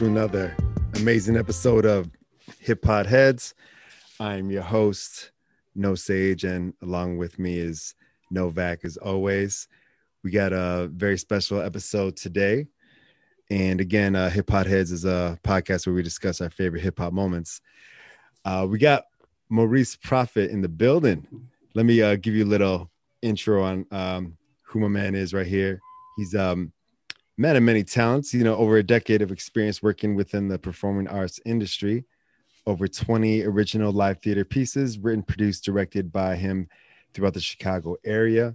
to another amazing episode of Hip Hop Heads. I'm your host, No Sage, and along with me is Novak as always. We got a very special episode today. And again, uh, Hip Hop Heads is a podcast where we discuss our favorite hip hop moments. Uh, we got Maurice Prophet in the building. Let me uh, give you a little intro on um, who my man is right here. He's um, man of many talents, you know, over a decade of experience working within the performing arts industry. Over 20 original live theater pieces written, produced, directed by him throughout the Chicago area.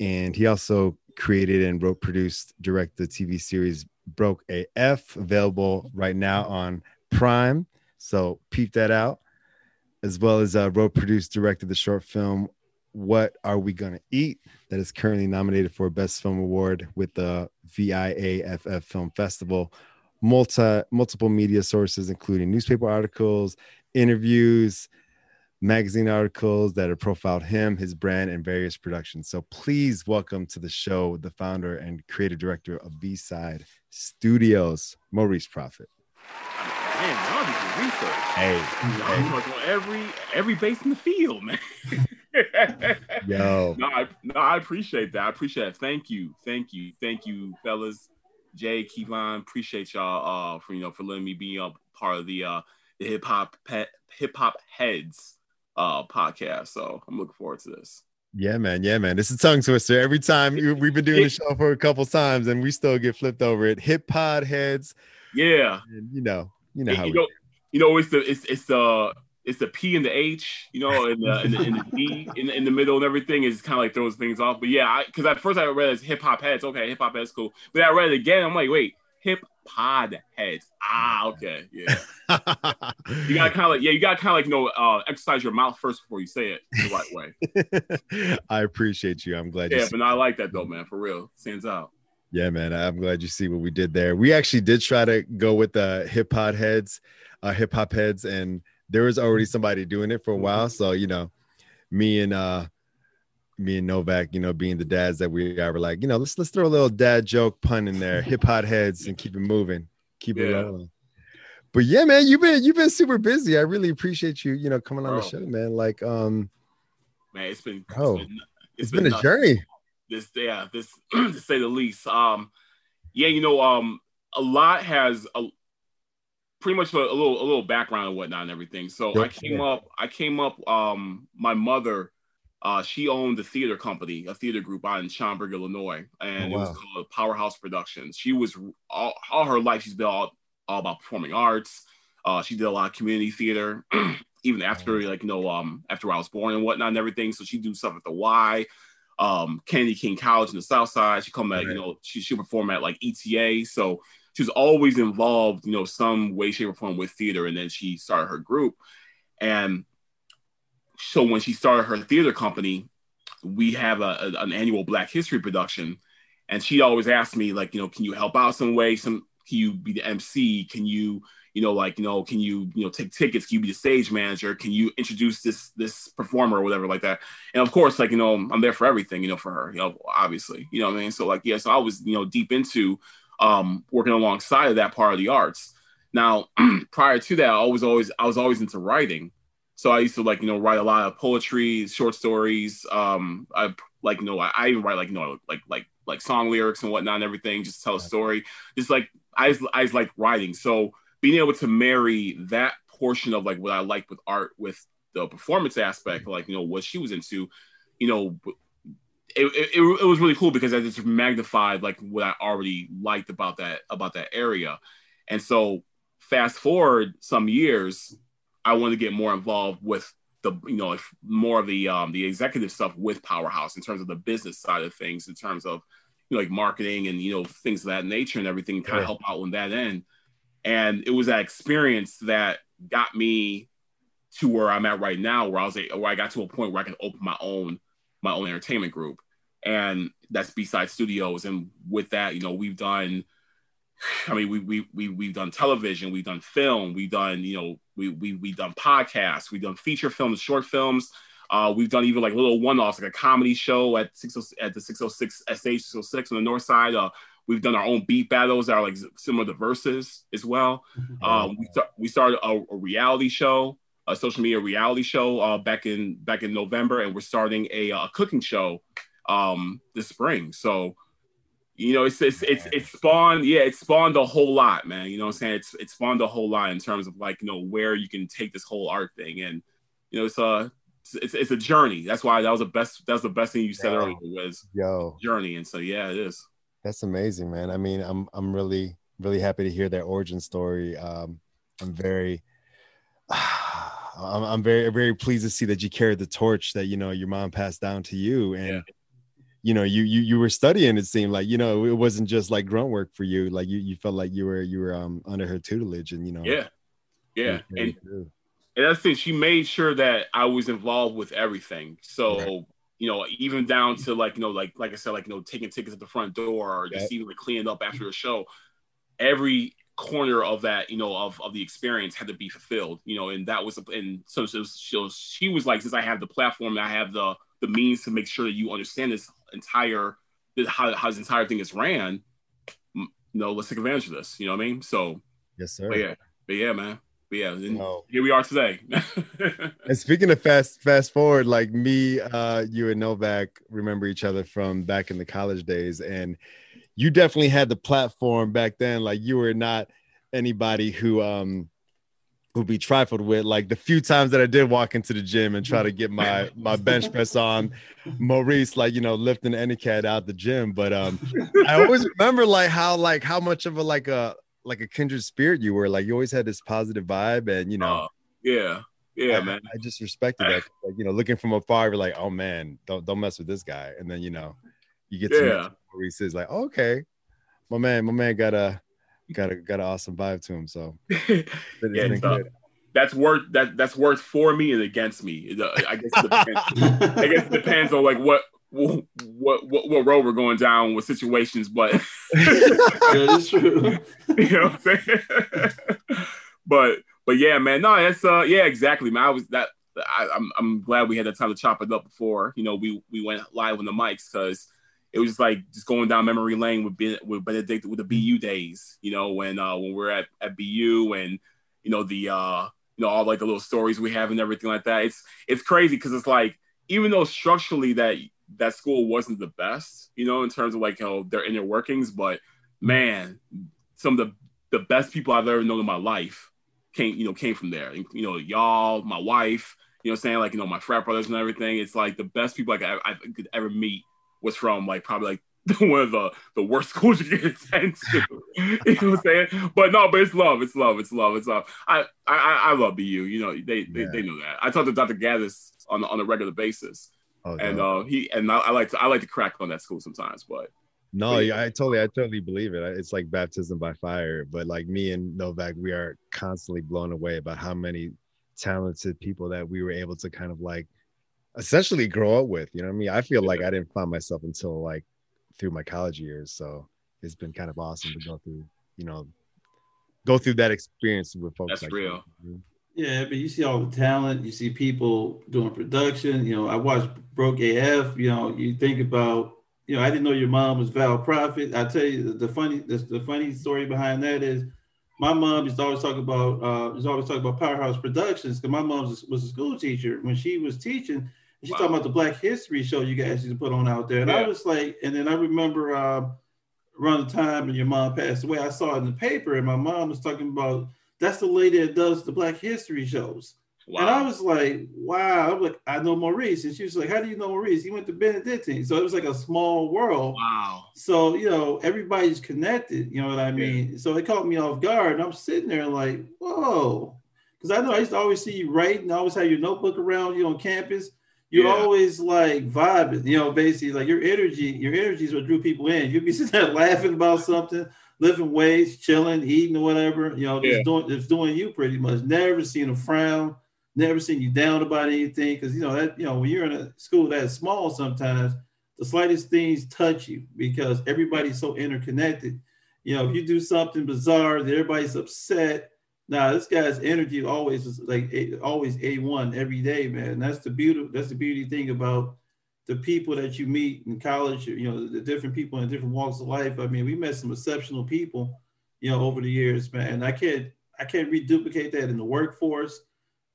And he also created and wrote, produced, directed the TV series Broke AF, available right now on Prime. So peep that out. As well as uh, wrote, produced, directed the short film What Are We Gonna Eat? that is currently nominated for Best Film Award with the VIAFF Film Festival. Multi multiple media sources, including newspaper articles, interviews, magazine articles that have profiled him, his brand, and various productions. So please welcome to the show the founder and creative director of B Side Studios, Maurice Prophet. Man, y'all do research. Hey, Y'all hey. on every every base in the field, man. Yo. no, I, no, I appreciate that. I appreciate it. Thank you, thank you, thank you, fellas. Jay, Kevon, appreciate y'all uh for you know for letting me be a part of the uh the hip hop hip hop heads uh podcast. So I'm looking forward to this. Yeah, man. Yeah, man. It's a tongue twister. Every time we've been doing the show for a couple times and we still get flipped over it. Hip pod heads. Yeah, And you know, you know how you know, you know, it's the it's it's the it's the P and the H, you know, and the and the, and the D in the, in the middle and everything is kind of like throws things off. But yeah, because at first I read it as hip hop heads. Okay, hip hop heads, cool. But I read it again. I'm like, wait, hip pod heads. Ah, okay, yeah. You gotta kind of like yeah, you gotta kind of like you know uh, exercise your mouth first before you say it the right way. I appreciate you. I'm glad you Yeah, but I like that though, man. For real, stands out. Yeah, man. I'm glad you see what we did there. We actually did try to go with the hip hop heads, uh, hip hop heads, and there was already somebody doing it for a while. So, you know, me and uh me and Novak, you know, being the dads that we are, were like, you know, let's let's throw a little dad joke pun in there, hip hop heads, and keep it moving, keep it Yeah. rolling. But yeah, man, you've been you've been super busy. I really appreciate you, you know, coming on the show, man. Like, um, Man, it's been Oh, it's been, it's been a nuts. journey. This yeah this to say the least. Um yeah you know um a lot has a pretty much a, a little a little background and whatnot and everything. So i came up i came up um my mother uh she owned a theater company a theater group out in schaumburg illinois and Oh, it was called powerhouse productions. She was all, all her life she's been all, all about performing arts. Uh she did a lot of community theater even after like you know um after i was born and whatnot and everything. So she do stuff at the y um Kennedy King College in the South Side. She come at, you know, she she perform at like ETA. So she's always involved, you know, some way, shape, or form with theater. And then she started her group. And so when she started her theater company, we have a, a- an annual Black History production. And she always asked me, like, you know, can you help out some way? Some can you be the MC? Can you, you know, like, you know, can you, you know, take tickets? Can you be the stage manager? Can you introduce this this performer or whatever like that? and of course, like you know, I'm there for everything, you know, for her, you know, obviously, you know what I mean. So like, yeah, so I was, you know, deep into um, working alongside of that part of the arts. Now, prior to that, I was always, I was always into writing. So I used to like, you know, write a lot of poetry, short stories. Um, I like, you know, I, I even write like, you know, like, like, like song lyrics and whatnot and everything, just tell a story. Just like I just, I just like writing. So being able to marry that portion of like what I like with art with the performance aspect, like you know what she was into, you know, it, it, it was really cool because I just magnified like what I already liked about that about that area, and so fast forward some years, I wanted to get more involved with the you know if more of the um, the executive stuff with Powerhouse in terms of the business side of things, in terms of you know like marketing and you know things of that nature and everything, kind of help out on that end. And it was that experience that got me to where I'm at right now, where I was a, where I got to a point where I can open my own my own entertainment group, and that's B Side Studios. And with that, you know, we've done. I mean, we we we we've done television, we've done film, we've done you know we we we've done podcasts, we've done feature films, short films. Uh, we've done even like little one-offs, like a comedy show at six at the 606 SH 606 on the north side. Uh, we've done our own beat battles that are like similar to verses as well. Mm-hmm. Um, we th- we started a, a, reality show, a social media reality show uh, back in back in November, and we're starting a, a cooking show um, this spring. So you know, it's it's it's it's spawned, yeah, it spawned a whole lot, man. You know what I'm saying? It's it spawned a whole lot in terms of like, you know, where you can take this whole art thing. And you know, it's a it's, it's a journey. That's why that was the best that's the best thing you said yo, earlier was yo journey. And so yeah, it is. That's amazing, man. I mean, I'm I'm really, really happy to hear that origin story. Um, I'm very I'm, I'm very very pleased to see that you carried the torch that you know your mom passed down to you. And yeah. you know you you you were studying it seemed like you know it wasn't just like grunt work for you. Like you you felt like you were you were um under her tutelage and you know. Yeah. Yeah. And, and that's the thing she made sure that i was involved with everything. So right. You know even down to like you know like like i said like you know taking tickets at the front door or just even like cleaning up after a show every corner of that you know of, of the experience had to be fulfilled you know and that was and so, so, so she was like since i have the platform i have the the means to make sure that you understand this entire how, how this entire thing is ran you know let's take advantage of this you know what i mean? So yes sir. but yeah but yeah man but yeah no. here we are today and speaking of fast fast forward like me uh you and novak remember each other from back in the college days and you definitely had the platform back then like you were not anybody who um would be trifled with. Like the few times that I did walk into the gym and try to get my my bench press on, Maurice like you know lifting any cat out the gym. But um, I always remember like how like how much of a like a like a kindred spirit you were. Like you always had this positive vibe, and you know, uh, yeah, yeah, I, man. I just respected that. Like you know, looking from afar, you're like, oh man, don't don't mess with this guy. And then you know, you get to yeah. Maurice is like, oh, okay, my man, my man got a got a got an awesome vibe to him. So yeah, so that's worth that that's worth for me and against me. I guess it depends, I guess it depends on like what what what what road we're going down with situations, but that is true. you know what I'm saying? but but yeah, man, no, that's uh yeah, exactly, man. I was that I, am I'm, I'm glad we had the time to chop it up before you know we we went live on the mics because it was just like just going down memory lane with with Benedict with the BU days, you know, when uh when we're at at BU and you know the uh you know all like the little stories we have and everything like that. It's it's crazy because it's like even though structurally that that school wasn't the best, you know, in terms of like how you know their inner workings, but man, some of the the best people I've ever known in my life came you know came from there. You know, y'all, my wife, you know, saying like you know my frat brothers and everything. It's like the best people like I, I could ever meet was from like probably like one of the, the worst schools you get sent to. you know what I'm saying? But no, but it's love. It's love. It's love. It's love. I I, I love BU. You know, they, they, yeah. they know that. I talk to Dr. Gaddis on on a regular basis. Oh, and no. uh, he and I, I, like to I like to crack on that school sometimes, but no, but, yeah, I totally I totally believe it. It's like baptism by fire. But like me and Novak, we are constantly blown away about how many talented people that we were able to kind of like essentially grow up with. You know what I mean? I feel yeah. like I didn't find myself until like through my college years. So it's been kind of awesome to go through, you know, go through that experience with folks. That's like real. That. Yeah, but you see all the talent. You see people doing production. You know, I watched Broke AF. You know, you think about. You know, I didn't know your mom was Val Prophet. I tell you, the, funny, the, the funny story behind that is, my mom used to always talk about, uh, used always talk about Powerhouse Productions because my mom was, was a school teacher. When she was teaching, She's wow. talking about the Black History show you guys used to put on out there, and yeah. I was like, and then I remember uh, around the time and your mom passed away, I saw it in the paper, and my mom was talking about that's the lady that does the Black History shows. Wow. And I was like, wow. I'm like, I know Maurice. And she was like, How do you know Maurice? He went to Benedictine. So it was like a small world. Wow. So, you know, everybody's connected. You know what I mean? Yeah. So it caught me off guard. And I'm sitting there like, whoa. Because I know I used to always see you writing, I always have your notebook around you on campus you're yeah. always like vibing, you know, basically like your energy, your energy is what drew people in. You'd be sitting there laughing about something, lifting ways, chilling, eating or whatever, you know, just yeah. doing it's doing you pretty much. Never seen a frown, never seen you down about anything. Cause you know that, you know, when you're in a school that small, sometimes the slightest things touch you because everybody's so interconnected. You know, if you do something bizarre, everybody's upset Nah, this guy's energy always is like always a one every day, man. That's the beauty. That's the beauty thing about the people that you meet in college, you know, the different people in different walks of life. I mean, we met some exceptional people, you know, over the years, man. And I can't I can't reduplicate that in the workforce.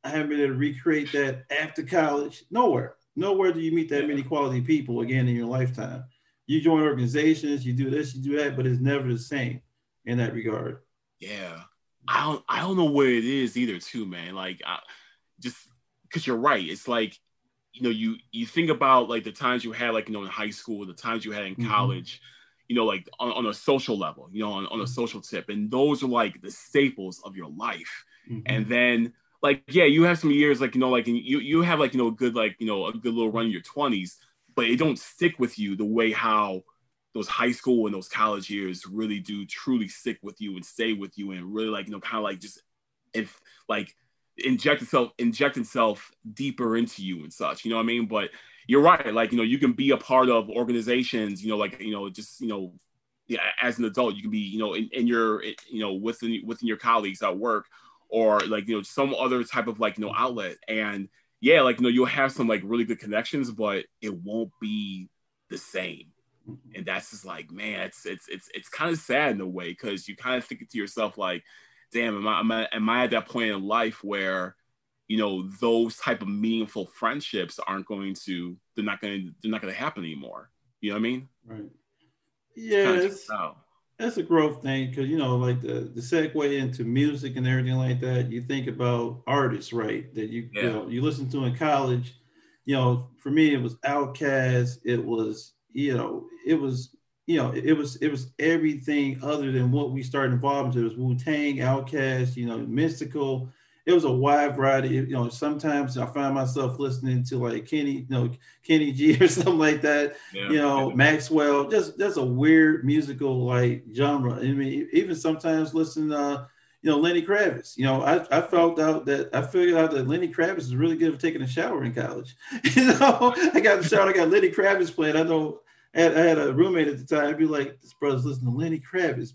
I haven't been able to recreate that after college. Nowhere. Nowhere do you meet that many quality people again in your lifetime. You join organizations, you do this, you do that, but it's never the same in that regard. Yeah. I don't I don't know what it is either, too, man. Like I, just because you're right. It's like you know, you you think about like the times you had like you know in high school, the times you had in mm-hmm. college, you know, like on, on, a social level, you know, on, on a mm-hmm. social tip, and those are like the staples of your life. Mm-hmm. And then like yeah, you have some years like you know like you you have like you know a good like you know a good little run in your twenties, but it don't stick with you the way how those high school and those college years really do truly stick with you and stay with you and really like you know kind of like just if like inject itself inject itself deeper into you and such you know what i mean? But you're right like you know you can be a part of organizations you know like you know just you know yeah as an adult you can be you know in, in your you know within within your colleagues at work or like you know some other type of like you know outlet. And yeah like you know you'll have some like really good connections but it won't be the same. And that's just like man it's it's it's it's kind of sad in a way because you kind of think to yourself like damn, am I, am I, am I at that point in life where, you know, those type of meaningful friendships aren't going to, they're not going to, they're not going to happen anymore. You know what I mean? Right. Yeah. that's a growth thing. Cause you know, like the, the segue into music and everything like that, you think about artists, right? That you, yeah. you know, you listen to in college, you know, for me, it was Outkast. It was, you know, it was you know, it was it was everything other than what we started involved in. It was Wu Tang, Outkast, you know, Mystikal. It was a wide variety. You know, sometimes I find myself listening to like Kenny, you know, Kenny G or something like that. Yeah. You know, Maxwell. Just that's a weird musical like genre. I mean, even sometimes listen uh, you know, Lenny Kravitz. You know, I, I felt out that I figured out that Lenny Kravitz is really good for taking a shower in college. you know, I got the shower, I got Lenny Kravitz playing. I know I had, I had a roommate at the time. I'd be like, "This brother's listening to Lenny Kravitz.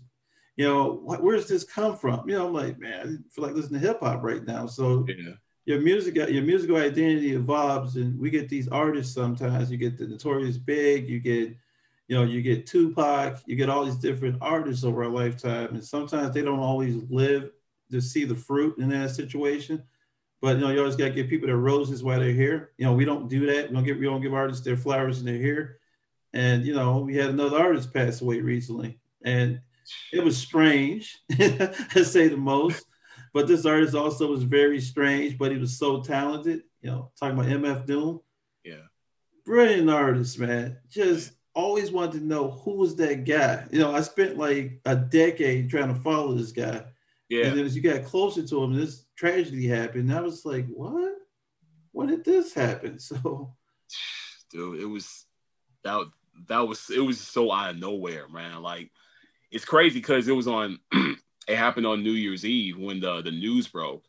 You know, what, where's this come from? You know, I'm like, man, I feel like listening to hip hop right now. So yeah. your music, your musical identity evolves, and we get these artists. Sometimes you get the Notorious Big, you get, you know, you get Tupac, you get all these different artists over a lifetime, and sometimes they don't always live to see the fruit in that situation. But you know, you always got to give people their roses while they're here. You know, we don't do that. We don't give we don't give artists their flowers and they're here. And you know, we had another artist pass away recently, and it was strange, to say the most. But this artist also was very strange, but he was so talented. You know, talking about MF Doom. Yeah. Brilliant artist, man. Just always wanted to know who was that guy. You know, I spent like a decade trying to follow this guy. Yeah. And then as you got closer to him, this tragedy happened. I was like, what? When did this happen? So, dude, it was that that was it was so out of nowhere, man. Like it's crazy because it was on it happened on New Year's Eve when the the news broke.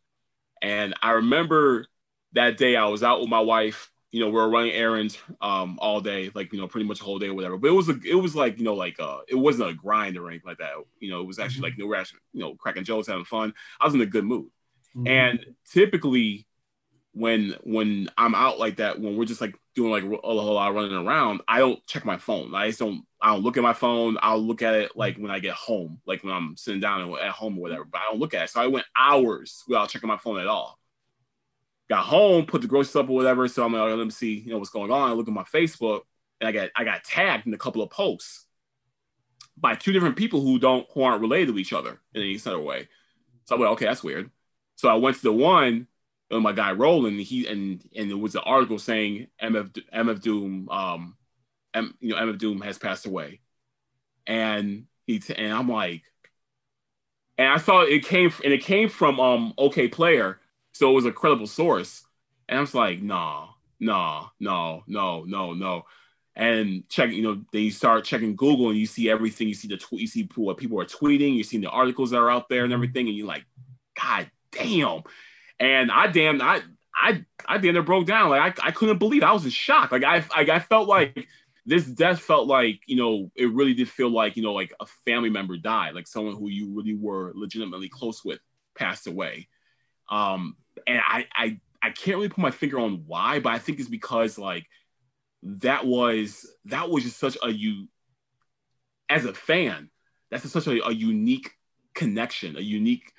And I remember that day I was out with my wife. You know, we were running errands um, all day, like you know, pretty much a whole day or whatever. But it was a, it was like you know, like uh, it wasn't a grind or anything like that. You know, it was actually mm-hmm. like you know, we're actually you know, cracking jokes, having fun. I was in a good mood. Mm-hmm. And typically, when when I'm out like that, when we're just like doing like a whole lot of running around, I don't check my phone. I just don't. I don't look at my phone. I'll look at it like when I get home, like when I'm sitting down at home or whatever. But I don't look at it. So I went hours without checking my phone at all. Got home, put the groceries up or whatever. So I'm like, let me see, you know, what's going on. I look at my Facebook, and I got I got tagged in a couple of posts by two different people who don't who aren't related to each other in any sort of way. So I went, okay, that's weird. So I went to the one my guy Roland, he and and it was an article saying MF MF Doom, um, M, you know MF Doom has passed away, and he t- and I'm like, and I thought it came and it came from um Okayplayer, so it was a credible source, and I was like, nah, nah, no, no, no, no. And check, you know, they start checking Google and you see everything. You see the tweet, you see what people are tweeting, you see the articles that are out there and everything, and you're like, God damn and I damn I I I damn near broke down. Like I, I couldn't believe it. I was in shock. Like I, I I felt like this death felt like you know it really did feel like you know like a family member died, like someone who you really were legitimately close with passed away. Um, and I I I can't really put my finger on why, but I think it's because like that was that was just such a you as a fan, that's such a, a unique connection, a unique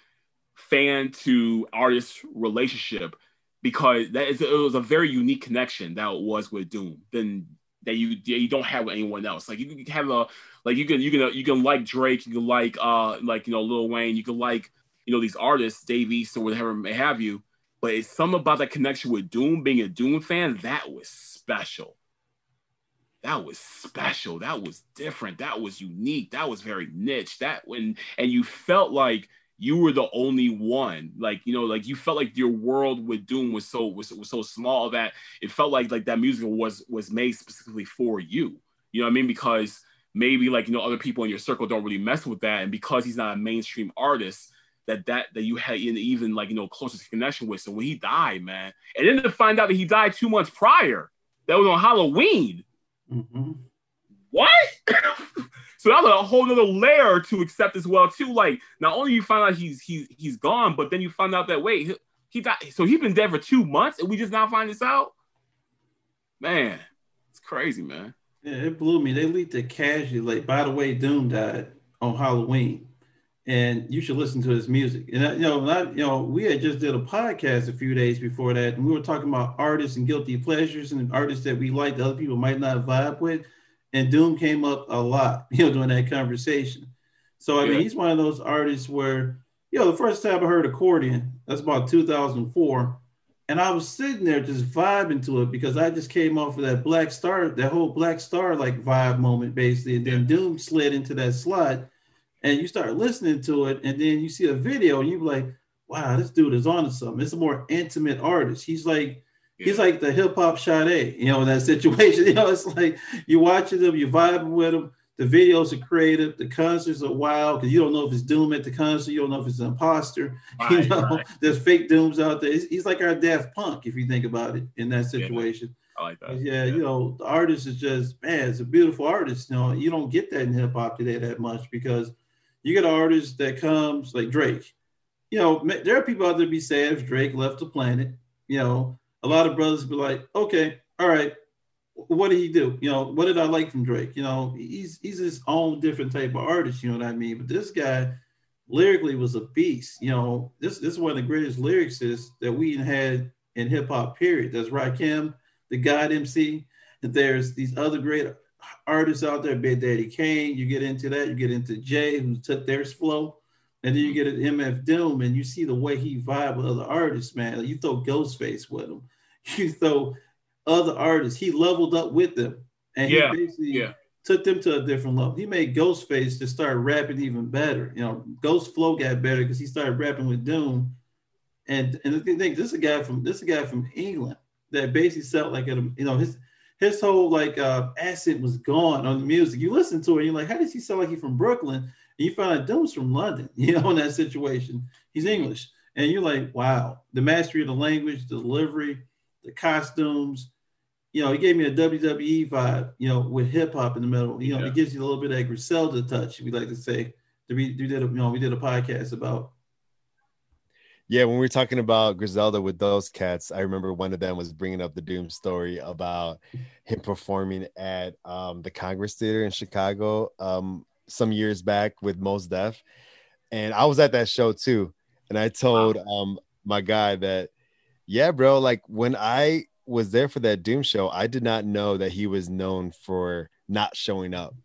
fan to artist relationship because that is it was a very unique connection that it was with Doom. Then that you you don't have with anyone else. Like you can have a like you can you can you can like Drake, you can like uh like you know Lil Wayne, you can like you know these artists, Dave East or whatever may have you. But it's something about that connection with Doom, being a Doom fan, that was special. That was special. That was different. That was unique. That was very niche. That when and you felt like you were the only one. Like, you know, like you felt like your world with Doom was so was, was so small that it felt like like that music was was made specifically for you. You know what I mean? Because maybe like you know other people in your circle don't really mess with that, and because he's not a mainstream artist, that that that you had even like you know closest connection with. So when he died, man, and then to find out that he died two months prior, that was on Halloween. Mm-hmm. What? So that was a whole other layer to accept as well too. Like not only you find out he's he's he's gone, but then you find out that wait he, he died. So he's been dead for two months, and we just now find this out. Man, it's crazy, man. Yeah, it blew me. They leaked it casually. Like, by the way, Doom died on Halloween, and you should listen to his music. And uh, you know, not, you know, we had just did a podcast a few days before that, and we were talking about artists and guilty pleasures and artists that we like that other people might not vibe with and Doom came up a lot, you know, during that conversation. So I yeah. mean, he's one of those artists where, you know, the first time I heard accordion, that's about 2004, and I was sitting there just vibing to it because I just came off of that Black Star, that whole Black Star like vibe moment basically, and then Doom slid into that slot, and you start listening to it, and then you see a video, and you're like, wow, this dude is on to something. It's a more intimate artist. He's like He's like the hip hop Sade, you know, in that situation. You know, it's like you're watching them, you're vibing with them. The videos are creative, the concerts are wild because you don't know if it's Doom at the concert, you don't know if it's an imposter. Right, you know, right. there's fake Dooms out there. He's, like our Daft Punk, if you think about it, in that situation. Yeah, I like that. Yeah, yeah, you know, the artist is just man, it's a beautiful artist. You know, you don't get that in hip hop today that much because you get artists that comes like Drake. You know, there are people out there be sad if Drake left the planet. You know, a lot of brothers be like, okay, all right, what did he do? You know, what did I like from Drake? You know, he's he's his own different type of artist. You know what I mean? But this guy lyrically was a beast. You know, this this is one of the greatest lyricists that we had in hip hop. Period. There's Rakim, the God MC. There's these other great artists out there, Big Daddy Kane. You get into that. You get into Jay, who took their flow. And then you get an MF Doom, and you see the way he vibe with other artists, man. You throw Ghostface with him. You throw other artists. He leveled up with them, and yeah, he basically yeah. took them to a different level. He made Ghostface to start rapping even better. You know, Ghost Flow got better because he started rapping with Doom. And and the thing, this is a guy from this is a guy from England that basically felt like a, you know his his whole like uh accent was gone on the music. You listen to it, you're like, how does he sound like he's from Brooklyn? And you find out Doom's from London, you know, in that situation. He's English. And you're like, wow, the mastery of the language, the delivery, the costumes. You know, he gave me a WWE vibe, you know, with hip hop in the middle. You know, yeah. it gives you a little bit of that Griselda touch, we like to say. We, we did a, you know, we did a podcast about. Yeah, when we were talking about Griselda with those cats, I remember one of them was bringing up the Doom story about him performing at um, the Congress Theater in Chicago um, some years back with Mos Def, and I was at that show too. And I told wow. um, my guy that, yeah, bro, like when I was there for that Doom show, I did not know that he was known for not showing up.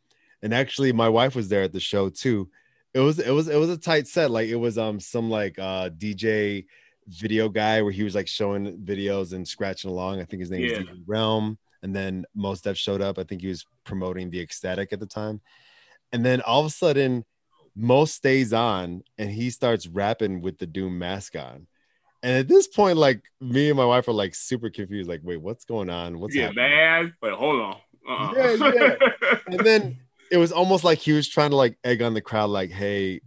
And actually, my wife was there at the show too. It was it was it was a tight set. Like it was um some like uh DJ video guy where he was like showing videos and scratching along. I think his name yeah. is Realm. And then Mos Def showed up. I think he was promoting the ecstatic at the time. And then all of a sudden, Most stays on and he starts rapping with the Doom mask on. And at this point, like me and my wife are like super confused. Like, wait, what's going on? What's yeah, man. Wait, hold on. Uh-uh. Yeah, yeah. and then it was almost like he was trying to like egg on the crowd, like, hey,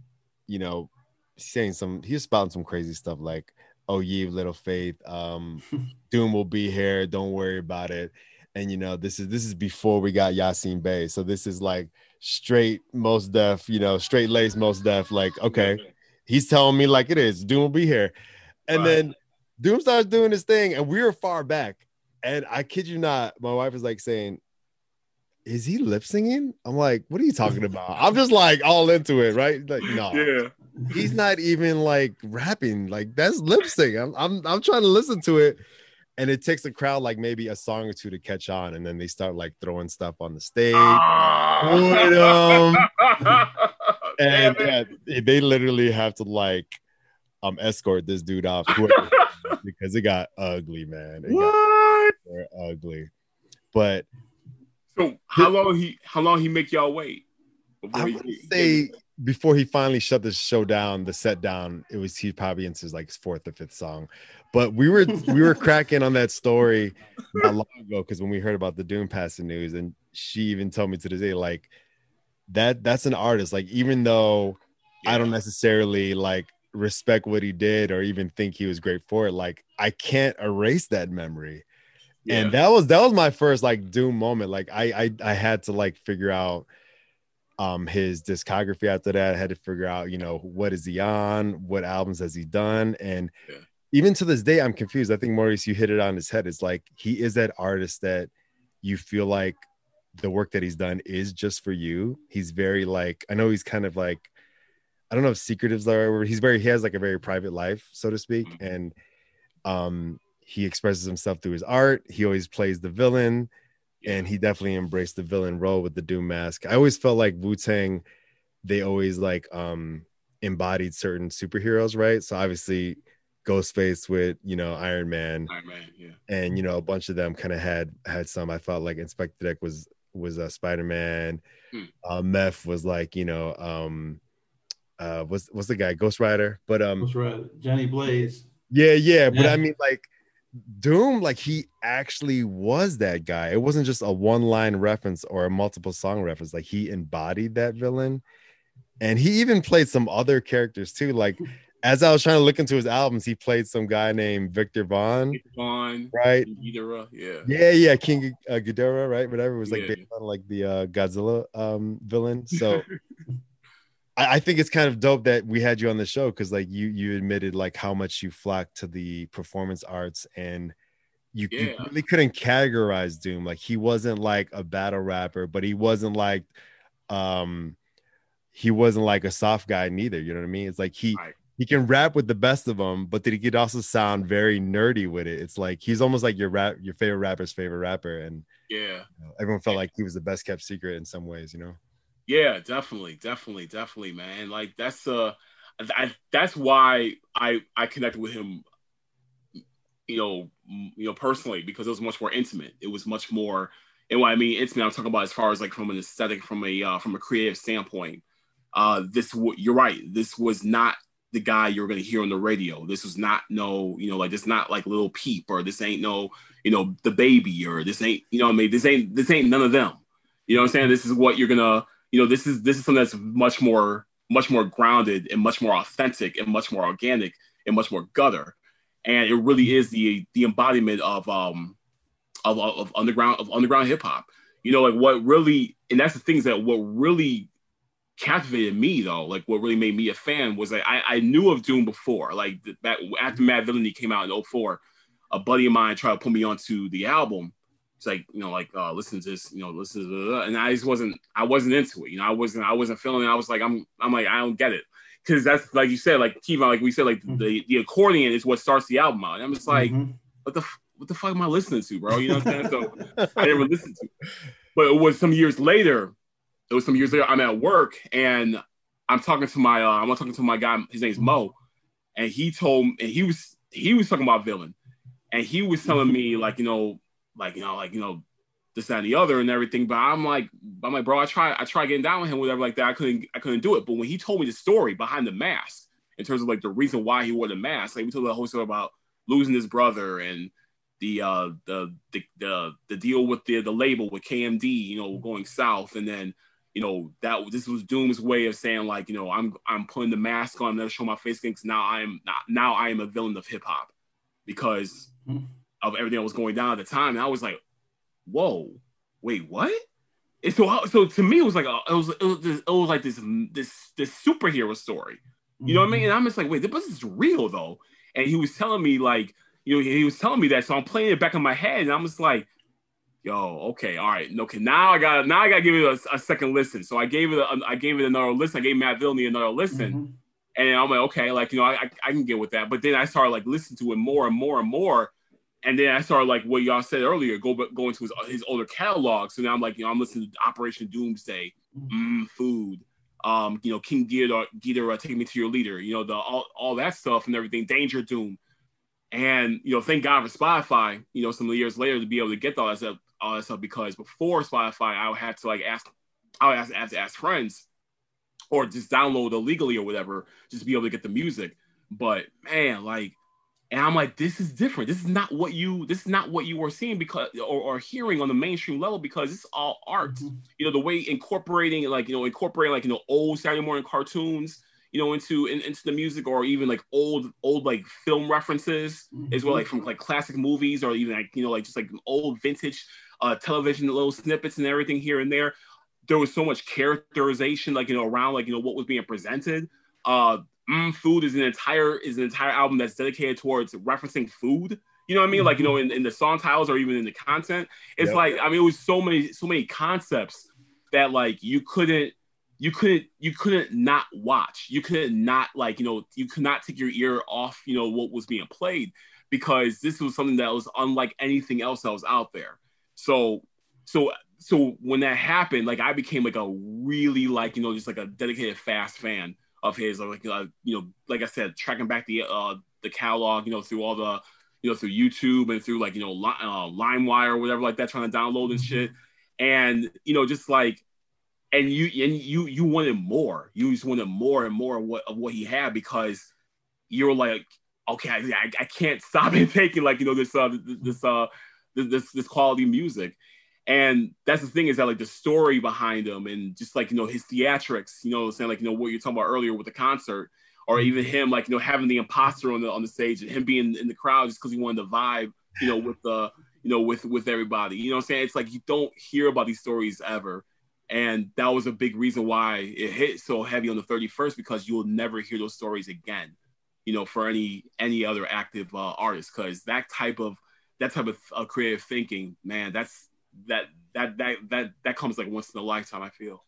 you know, saying some he was spouting some crazy stuff like, oh ye little faith, um, Doom will be here, don't worry about it. And you know, this is this is before we got Yasin Bey. So this is like straight Mos Def, you know, straight lace Mos Def. Like, okay, he's telling me like it is. Doom will be here, and right. then Doom starts doing his thing, and we were far back, And I kid you not, my wife is like saying, Is he lip singing? I'm like, What are you talking about? I'm just like all into it, right? Like, no, Yeah. he's not even like rapping. Like, that's lip sync. I'm, I'm, I'm trying to listen to it. And it takes the crowd like maybe a song or two to catch on. And then they start like throwing stuff on the stage. Ah. and yeah, they literally have to like um escort this dude off because it got ugly, man. It What? ugly. But So how long he how long he make y'all wait? before I he- would he- say before he finally shut the show down, the set down, it was he probably into his like his fourth or fifth song. But we were we were cracking on that story not long ago because when we heard about the Doom passing news, and she even told me to this day, like that that's an artist. Like even though I don't necessarily like respect what he did or even think he was great for it, like I can't erase that memory. Yeah. and that was that was my first like doom moment. Like I, I i had to like figure out um his discography after that. I had to figure out you know what is he on? What albums has he done? And Yeah. even to this day i'm confused. I think maurice you hit it on his head. It's like he is that artist that you feel like the work that he's done is just for you. He's very like i know he's kind of like i don't know if secretives are he's very he has like a very private life so to speak Mhm. and um he expresses himself through his art he always plays the villain and he definitely embraced the villain role with the doom mask i always felt like wu-tang they always like um embodied certain superheroes right so obviously ghostface with you know iron man Iron Man, yeah. and you know a bunch of them kind of had had some i felt like Inspectah Deck was was a uh, spider-man Hmm. uh meth was like you know um uh what's what's the guy ghost rider but um That's right. Johnny Blaze. yeah, yeah, but Yeah. I mean, like Doom, like he actually was that guy. It wasn't just a one-line reference or a multiple song reference. Like he embodied that villain, and he even played some other characters too. Like as I was trying to look into his albums, he played some guy named Viktor Vaughn, Vaughn, right? Ghidorah, yeah. Yeah, yeah, King uh, Ghidorah, right? Whatever it was like Yeah. based on like the uh, Godzilla um villain. So I, I think it's kind of dope that we had you on the show because like you you admitted like how much you flocked to the performance arts and you, you really couldn't categorize Doom. Like he wasn't like a battle rapper, but he wasn't like um he wasn't like a soft guy neither. You know what I mean? It's like he Right. he can rap with the best of them, but then he could also sound very nerdy with it. It's like he's almost like your rap your favorite rapper's favorite rapper, and Yeah. you know, everyone felt like he was the best kept secret in some ways. You know? Yeah, definitely, definitely, definitely, man. Like that's uh, I, that's why I I connected with him, you know, you know, personally because it was much more intimate. It was much more, and what I mean intimate, I'm talking about as far as like from an aesthetic, from a uh, from a creative standpoint. Uh, this you're right. This was not the guy you're to hear on the radio. This was not no, you know, like this not like Lil Peep or this ain't no, you know, DaBaby or this ain't, you know, I mean, this ain't this ain't none of them. You know what I'm saying? This is what you're gonna you know this is this is something that's much more much more grounded and much more authentic and much more organic and much more gutter. And it really is the the embodiment of um of, of underground of underground hip hop. You know like what really and that's the things that what really captivated me though like what really made me a fan was like i, I knew of doom before. Like that after Madvillainy came out in 04 a buddy of mine tried to put me onto the album it's like you know like uh listen to this you know listen to this, and i just wasn't i wasn't into it you know i wasn't i wasn't feeling it. I was like i'm i'm like i don't get it. Because that's like you said like Kevon, like we said like the the accordion is what starts the album out. And i'm just like Mhm. what the what the fuck am i listening to bro? You know what i'm saying? So i never listened to it. but it was some years later it was some years later i'm at work and i'm talking to my uh i'm talking to my guy his name's mo. And he told and he was he was talking about villain. And he was telling me like you know like you know like you know this that, and the other and everything. But i'm like i'm like bro i try i try getting down with him whatever like that. I couldn't i couldn't do it. But when he told me the story behind the mask in terms of like the reason why he wore the mask like we told the whole story about losing his brother and the uh the the the, the deal with the the label with kmd you know going south. And then you know that this was doom's way of saying like you know i'm i'm putting the mask on never show my face because now i'm now i am a villain of hip-hop because Mhm. Of everything that was going down at the time. And I was like, whoa, wait, what? And so, so to me, it was like a, it was it was, this, it was like this this this superhero story. You know what I mean? And I'm just like, wait, this is real though. And he was telling me like, you know, he was telling me that, so I'm playing it back in my head, and I'm just like, yo, okay, all right, okay, now I got now I got to give it a, a, second listen. So I gave it a, I gave it another listen. I gave Madvillainy another listen, mm-hmm. and I'm like, okay, like you know, I, I can get with that. But then I started like listening to it more and more and more, and then I started like what y'all said earlier, go go into his his older catalog. So now I'm like, you know, I'm listening to Operation Doomsday, mm, food, um, you know, King Ghidorah, Ghidorah, take me to your leader, you know, the all all that stuff and everything, Danger Doom. And you know, thank God for Spotify. You know, some years later to be able to get all that stuff, all that stuff because before Spotify, I would have to like ask, I would have to, have to ask friends, or just download illegally or whatever, just to be able to get the music. But man, like, and I'm like, this is different. This is not what you, this is not what you were seeing because or, or hearing on the mainstream level because it's all art. Mm-hmm. You know, the way incorporating like you know incorporating like you know old Saturday morning cartoons you know, into in, into the music or even like old old like film references mm-hmm. as well, like from like classic movies or even like you know like just like old vintage uh, television little snippets and everything here and there. There was so much characterization, like you know, around like you know what was being presented. Uh, mm, food is an entire is an entire album that's dedicated towards referencing food. You know what I mean? Mm-hmm. Like you know, in, in the song titles or even in the content, it's yep. like I mean, it was so many so many concepts that like you couldn't you couldn't you couldn't not watch you couldn't not like you know you could not take your ear off you know what was being played because this was something that was unlike anything else that was out there so so so when that happened like i became like a really like you know just like a dedicated fast fan of his like uh, you know like i said tracking back the uh the catalog you know through all the you know through youtube and through like you know li- uh, limewire or whatever like that trying to download and mm-hmm. shit and you know just like and you and you you wanted more. You just wanted more and more of what of what he had because you were like, okay, I, I can't stop and taking like you know this uh this uh this this quality music. And that's the thing is that like the story behind him and just like you know his theatrics, you know, saying like you know what you're talking about earlier with the concert, or mm-hmm. even him like you know having the imposter on the on the stage and him being in the crowd just because he wanted to vibe, you know, with the you know with with everybody. You know what I'm saying? It's like you don't hear about these stories ever and that was a big reason why it hit so heavy on the 31st because you'll never hear those stories again you know for any any other active uh, artist because that type of that type of uh, creative thinking man that's that that that that that comes like once in a lifetime i feel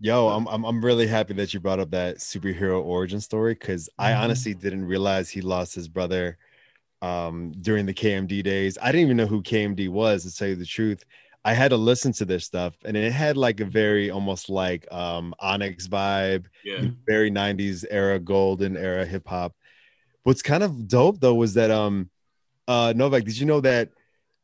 yo i'm i'm, I'm really happy that you brought up that superhero origin story because i mm-hmm. honestly didn't realize he lost his brother um during the kmd days i didn't even know who kmd was to tell you the truth I had to listen to this stuff, and it had like a very almost like um Onyx vibe, yeah. very '90s era, golden era hip hop. What's kind of dope though was that um uh Novak, did you know that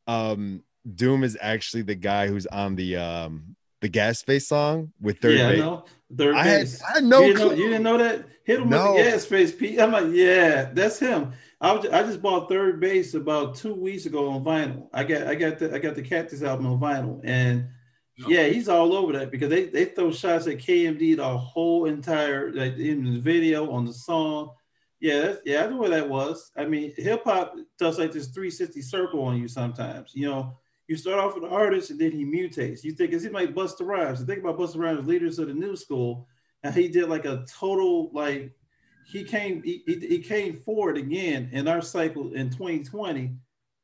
um Doom is actually the guy who's on the um the gas face song with third yeah, base. No, third I base. Had, I had no you didn't know, you didn't know that? Hit him no. with the gas face, Pete. I'm like, yeah, that's him. I, was, I just bought 3rd Bass about two weeks ago on vinyl. I got I got the I got the Cactus album on vinyl, and yeah, he's all over that because they, they throw shots at KMD the whole entire like in the video on the song. Yeah, that's, yeah, I know where that was. I mean, hip hop does like this 360 circle on you sometimes. You know, you start off with an artist and then he mutates. You think it's like Busta Rhymes. You think about Busta Rhymes, leaders of the new school, and he did like a total like he came he, he came forward again in our cycle in 2020,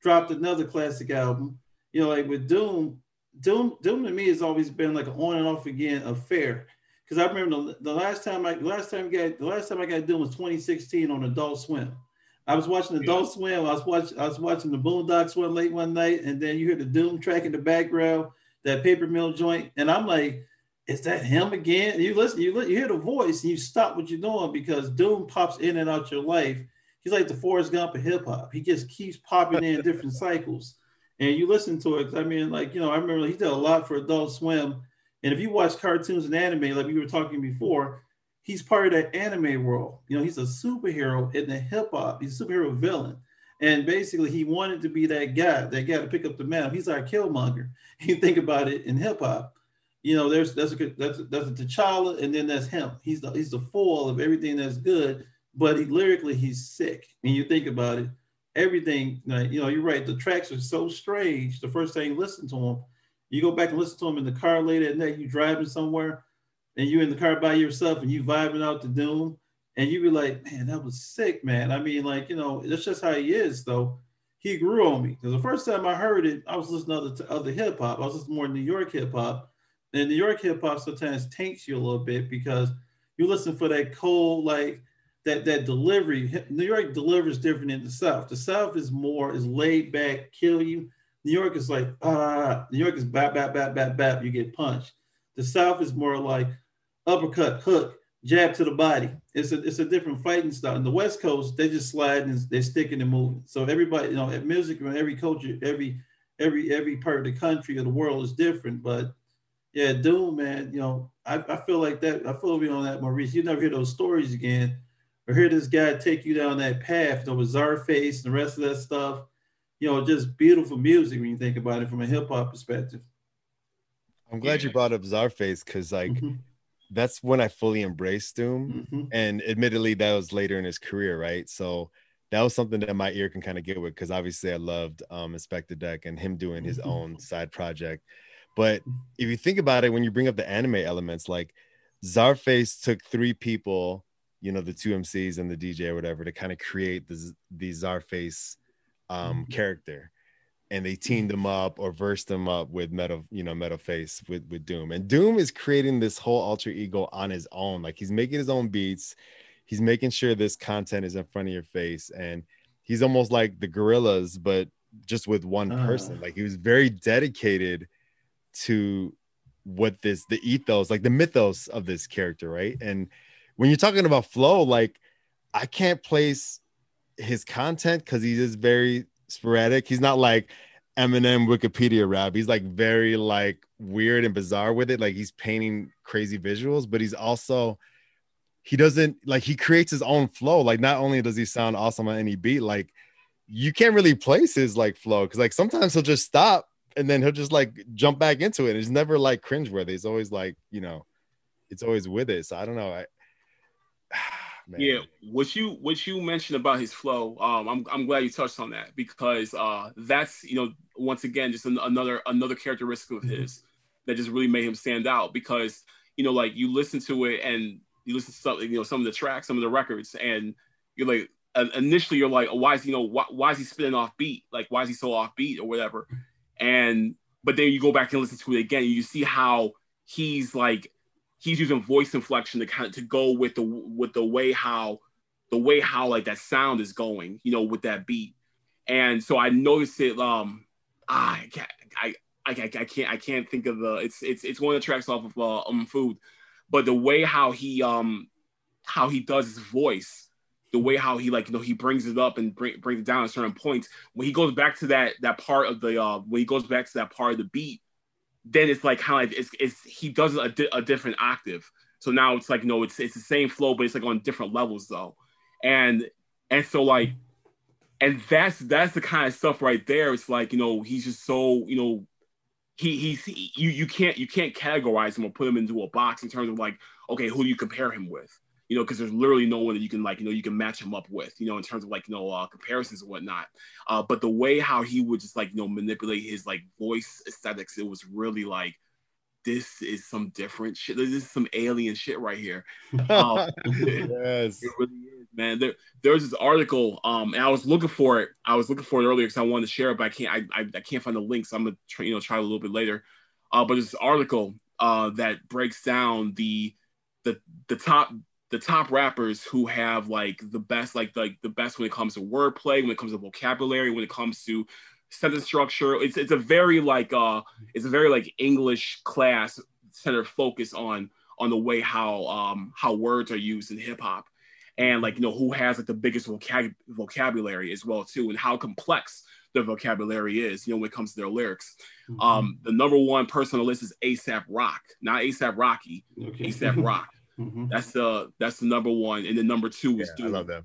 dropped another classic album. You know, like with Doom, Doom, Doom to me has always been like an on and off again affair. Because I remember the, the, last time I the last time I got the last time I got Doom was 2016 on Adult Swim. I was watching Adult yeah. Swim. I was watching I was watching the Boondocks one late one night, and then you hear the Doom track in the background, that paper mill joint, and I'm like, is that him again? You listen, you you hear the voice, and you stop what you're doing because Doom pops in and out your life. He's like the Forrest Gump of hip hop. He just keeps popping in different cycles, and you listen to it. I mean, like you know, I remember he did a lot for Adult Swim, and if you watch cartoons and anime, like we were talking before, he's part of that anime world. You know, he's a superhero in the hip hop. He's a superhero villain. And basically, he wanted to be that guy, that guy to pick up the mantle. He's our Killmonger. You think about it in hip hop you know, there's that's a that's a, that's a T'Challa, and then that's him. He's the he's the foil of everything that's good, but he lyrically he's sick. When you think about it, everything you know, you're right. The tracks are so strange. The first time you listen to them, you go back and listen to them in the car later at night. You driving somewhere, and you're in the car by yourself, and you vibing out the doom, and you be like, man, that was sick, man. I mean, like you know, that's just how he is, though. he grew on me because the first time I heard it, I was listening to other, other hip hop. I was listening more New York hip hop, and New York hip hop sometimes taints you a little bit because you listen for that cold like that that delivery. New York delivers different than the South. The South is more is laid back, kill you. New York is like ah. New York is bap bap bap bap bap. You get punched. The South is more like uppercut, hook, jab to the body. It's a it's a different fighting style. In the West Coast, they just slide and they're sticking and moving. So everybody, you know, at music and every culture, every every every part of the country or the world is different. But yeah, Doom, man, you know, I, I feel like that. I feel you on that, Maurice. You never hear those stories again, or hear this guy take you down that path. You know, with Czarface and the rest of that stuff. You know, just beautiful music when you think about it from a hip hop perspective. I'm glad yeah. you brought up Czarface because like. Mm-hmm that's when I fully embraced Doom. Mm-hmm. And admittedly, that was later in his career, right? So that was something that my ear can kind of get with because obviously I loved um, Inspectah Deck and him doing his mm-hmm. own side project. But if you think about it, when you bring up the anime elements, like Czarface took three people, you know, the two MCs and the DJ or whatever, to kind of create the the Czarface um, mm-hmm. character and they teamed them up or versed them up with metal you know metal face with with doom. And doom is creating this whole alter ego on his own. Like he's making his own beats. He's making sure this content is in front of your face. And he's almost like the Gorillaz but just with one uh. person. Like he was very dedicated to what this the ethos like the mythos of this character right? And when you're talking about flow like i can't place his content because he's just very sporadic. He's not like Eminem Wikipedia rap. He's like very like weird and bizarre with it. Like he's painting crazy visuals, but he's also he doesn't like he creates his own flow. Like not only does he sound awesome on any beat, like you can't really place his like flow because like sometimes he'll just stop and then he'll just like jump back into it. It's never like cringeworthy. It's always like you know, it's always with it. So I don't know. I Man. Yeah, what you what you mentioned about his flow, um, I'm I'm glad you touched on that because uh, that's you know once again just an, another another characteristic of mm-hmm. his that just really made him stand out because you know like you listen to it and you listen to some you know some of the tracks, some of the records, and you're like initially you're like, oh, why is you know why, why is he spinning off beat? Like why is he so off beat or whatever? And but then you go back and listen to it again, and you see how he's like he's using voice inflection to kind of to go with the with the way how the way how like that sound is going, you know, with that beat. And so I noticed it. Um, I can't, I, I, I can't, I can't think of the. It's it's it's one of the tracks off of uh, um food, but the way how he um how he does his voice, the way how he like you know he brings it up and bring brings it down at certain points. When he goes back to that that part of the uh when he goes back to that part of the beat, then it's like kind of like it's, it's he does a, di- a different octave. So now it's like know it's it's the same flow, but it's like on different levels though, and and so like, and that's that's the kind of stuff right there. It's like you know he's just so you know he he's he, you you can't you can't categorize him or put him into a box in terms of like okay who do you compare him with you know, because there's literally no one that you can like, you know, you can match him up with, you know, in terms of like, you know, uh, comparisons and whatnot. Uh, but the way how he would just like, you know, manipulate his like voice aesthetics, it was really like, this is some different shit. This is some alien shit right here. Um, yes, it really is, man. There, there's this article, um, and I was looking for it. I was looking for it earlier because I wanted to share it, but I can't. I, I, I can't find the link, so I'm gonna try, you know, try a little bit later. Uh, but this article uh, that breaks down the the the top the top rappers who have like the best, like like the best when it comes to wordplay, when it comes to vocabulary, when it comes to sentence structure. It's it's a very like uh it's a very like English class centered focus on on the way how um how words are used in hip hop and like you know who has like the biggest vocab- vocabulary as well too and how complex their vocabulary is you know when it comes to their lyrics mm-hmm. um the number one person on the list is Aesop Rock not asap rocky okay. Aesop Rock Mm-hmm. That's the that's the number one, and the number two is yeah, Doom. I love them.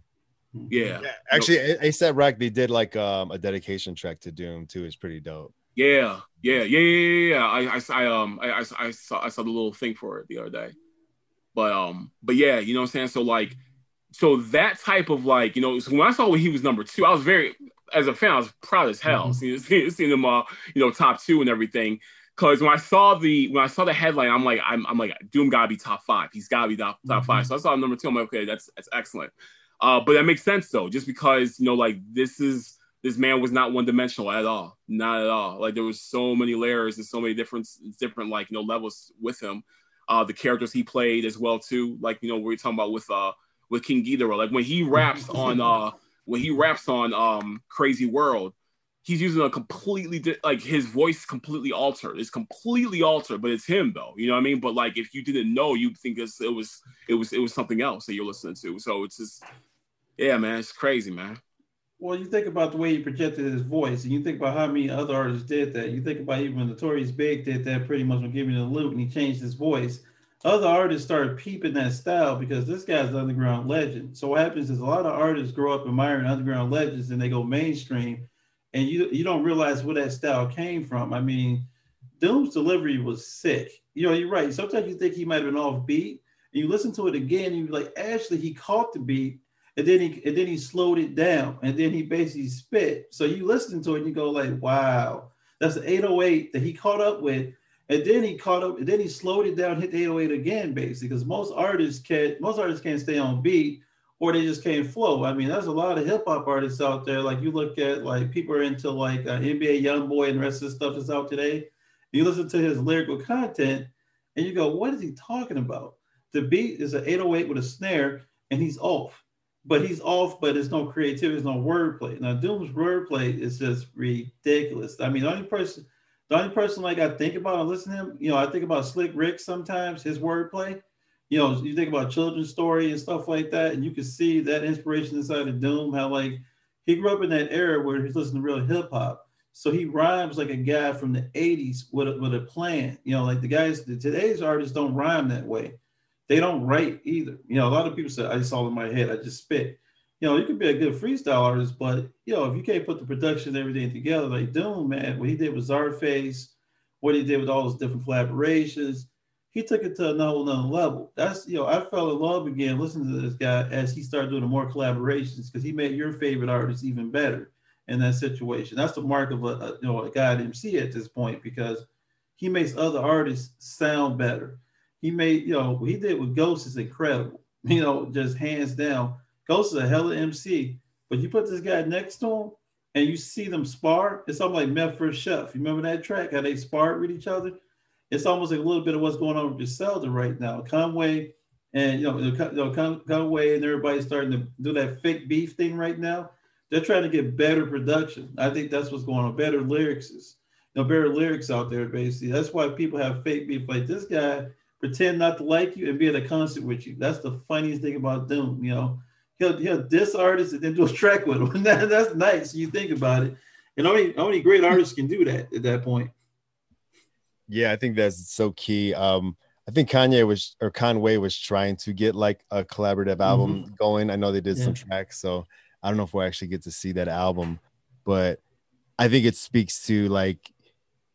Mm-hmm. Yeah. yeah. Actually, Aesop Rock they did like um a dedication track to Doom too. It's pretty dope. Yeah, yeah, yeah, yeah, yeah. I, I, I um, I, I, I saw, I saw the little thing for it the other day. But um, but yeah, you know what I'm saying. So like, so that type of like, you know, so when I saw when he was number two, I was very, as a fan, I was proud as hell. Mm-hmm. Seeing, seeing them all, you know, top two and everything. Because when I saw the when I saw the headline, I'm like, I'm, I'm like, Doom gotta be top five. He's gotta be top, top mm-hmm. five. So I saw number two. I'm like, okay, that's that's excellent. Uh, but that makes sense though, just because you know, like this is this man was not one dimensional at all, not at all. Like there was so many layers and so many different different like you know levels with him. Uh, the characters he played as well too, like you know we are talking about with uh with King Ghidorah, like when he raps on uh when he raps on um Crazy World, he's using a completely di- like his voice completely altered. It's completely altered, but it's him though. You know what I mean? But like if you didn't know, you'd think it was it was it was something else that you're listening to. So it's just yeah, man, it's crazy, man. Well, you think about the way he projected his voice, and you think about how many other artists did that. You think about even Notorious Big did that pretty much when giving the loop, and he changed his voice. Other artists started peeping that style because this guy's an underground legend. So what happens is a lot of artists grow up admiring underground legends, and they go mainstream, and you you don't realize where that style came from. I mean, Doom's delivery was sick. You know, you're right. Sometimes you think he might have been off beat, and you listen to it again, and you're like, actually, he caught the beat and then he and then he slowed it down and then he basically spit. So you listen to it and you go like, wow, that's an 808 that he caught up with. And then he caught up, and then he slowed it down, hit the 808 again, basically, because most artists can't most artists can't stay on beat or they just can't flow. I mean, there's a lot of hip hop artists out there. Like you look at like people are into like uh, NBA YoungBoy and the rest of the stuff that's out today. You listen to his lyrical content and you go, what is he talking about? The beat is an 808 with a snare and he's off but he's off, but there's no creativity, there's no wordplay. Now Doom's wordplay is just ridiculous. I mean, the only person, the only person like I think about and listen to him, you know, I think about Slick Rick sometimes, his wordplay. You know, you think about children's story and stuff like that, and you can see that inspiration inside of Doom, how like he grew up in that era where he's listening to real hip hop. So he rhymes like a guy from the 80s with a, with a plan. You know, like the guys, the, today's artists don't rhyme that way they don't write either. You know, a lot of people say, I just all in my head, I just spit. You know, you could be a good freestyle artist, but you know, if you can't put the production and everything together, like Doom, man, what he did with Czarface, what he did with all those different collaborations, he took it to another, level. That's you know, I fell in love again listening to this guy as he started doing more collaborations because he made your favorite artist even better in that situation. That's the mark of a, a you know a guy at MC at this point because he makes other artists sound better he made, you know, what he did with Ghost is incredible. You know, just hands down. Ghost is a hell of MC. But you put this guy next to him and you see them spar, it's something like Meth for Chef. You remember that track? How they sparred with each other? It's almost like a little bit of what's going on with Griselda right now. Conway and you know, you know Conway and everybody starting to do that fake beef thing right now. They're trying to get better production. I think that's what's going on. Better lyrics, you know, better lyrics out there. Basically, that's why people have fake beef. Like this guy pretend not to like you and be at a concert with you. That's the funniest thing about Doom. You know, he'll he'll diss artists and then do a track with them. that, that's nice. You think about it, and only only great artists can do that at that point. Yeah, I think that's so key. Um, I think Kanye was or Conway was trying to get like a collaborative album mm-hmm. going. I know they did yeah. some tracks, so I don't know if we'll actually get to see that album, but I think it speaks to like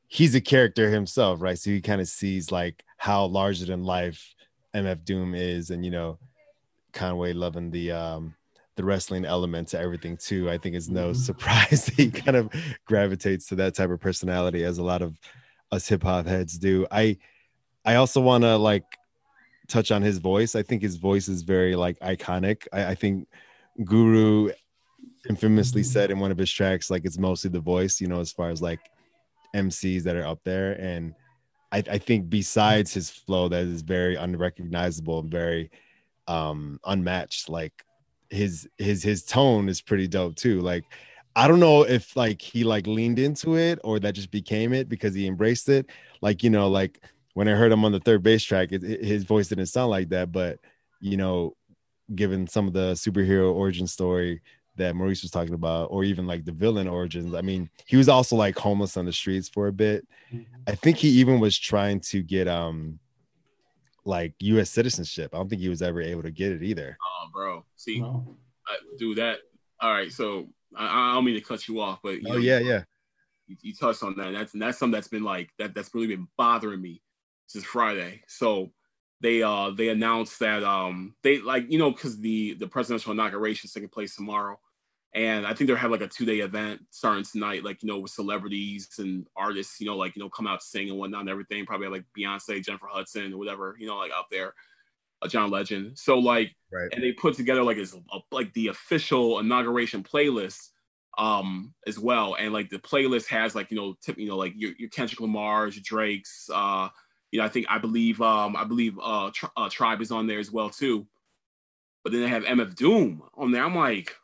he's a character himself, right? So he kind of sees like how larger than life MF Doom is, and you know, Conway loving the um the wrestling element to everything too. I think it's no mm-hmm. surprise that he kind of gravitates to that type of personality as a lot of us hip hop heads do. I I also want to like touch on his voice. I think his voice is very like iconic. I, I think Guru infamously said in one of his tracks like it's mostly the voice, you know, as far as like MCs that are up there. And I, I think besides his flow that is very unrecognizable and very um unmatched, like his his his tone is pretty dope too. Like I don't know if like he like leaned into it or that just became it because he embraced it. Like, you know, like when I heard him on the 3rd Bass track, it, it, his voice didn't sound like that. But, you know, given some of the superhero origin story that Maurice was talking about, or even like the villain origins. I mean, he was also like homeless on the streets for a bit. Mm-hmm. I think he even was trying to get um like U.S. citizenship. I don't think he was ever able to get it either. Oh, bro, see, no. I, do that. All right, so I, I, don't mean to cut you off, but you oh know, yeah, yeah, you, you, touched on that. That's that's something that's been like that. That's really been bothering me since Friday. So they uh they announced that um they like you know because the the presidential inauguration is taking place tomorrow and I think they're having like a two day event starting tonight, like you know, with celebrities and artists, you know, like you know, come out sing and whatnot and everything. Probably like Beyonce, Jennifer Hudson, whatever, you know, like out there, John Legend. So like, right. and they put together like as like the official inauguration playlist um as well. And like the playlist has like you know tip you know like your, your Kendrick Lamar's Drake's uh you know I think I believe um I believe uh, tri- uh Tribe is on there as well too. But then they have MF Doom on there. I'm like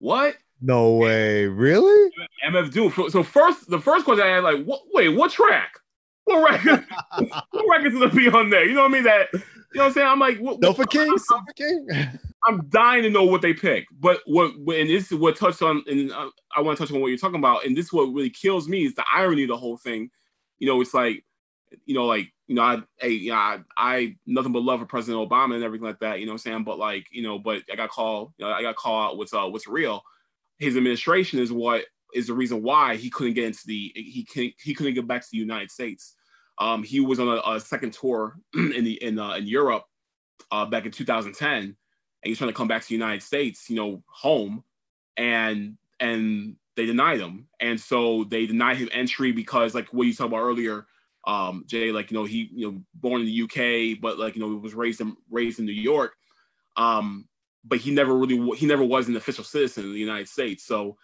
what? No way. Really? MF Doom. So first the first question I had like what wait what track? What record what records is gonna be on there? You know what I mean? That know what I'm saying I'm like what, Sofa King Sofa King I'm dying to know what they pick. But what and this is what touched on, and I want to touch on what you're talking about. And this is what really kills me is the irony of the whole thing. You know, it's like, you know, like you know, I, hey, you know, I, I nothing but love for President Obama and everything like that. You know, what I'm saying, but like, you know, but I got called, you know, I got called out what's uh what's real. His administration is what is the reason why he couldn't get into the he can't he couldn't get back to the United States. Um, he was on a, a second tour in the in uh, in Europe uh, back in 2010 and he's trying to come back to the United States, you know, home, and and they denied him, and so they denied him entry because, like what you talked about earlier, um, Jay, like you know, he you know born in the UK, but like you know, he was raised in raised in New York, um, but he never really he never was an official citizen of the United States, so.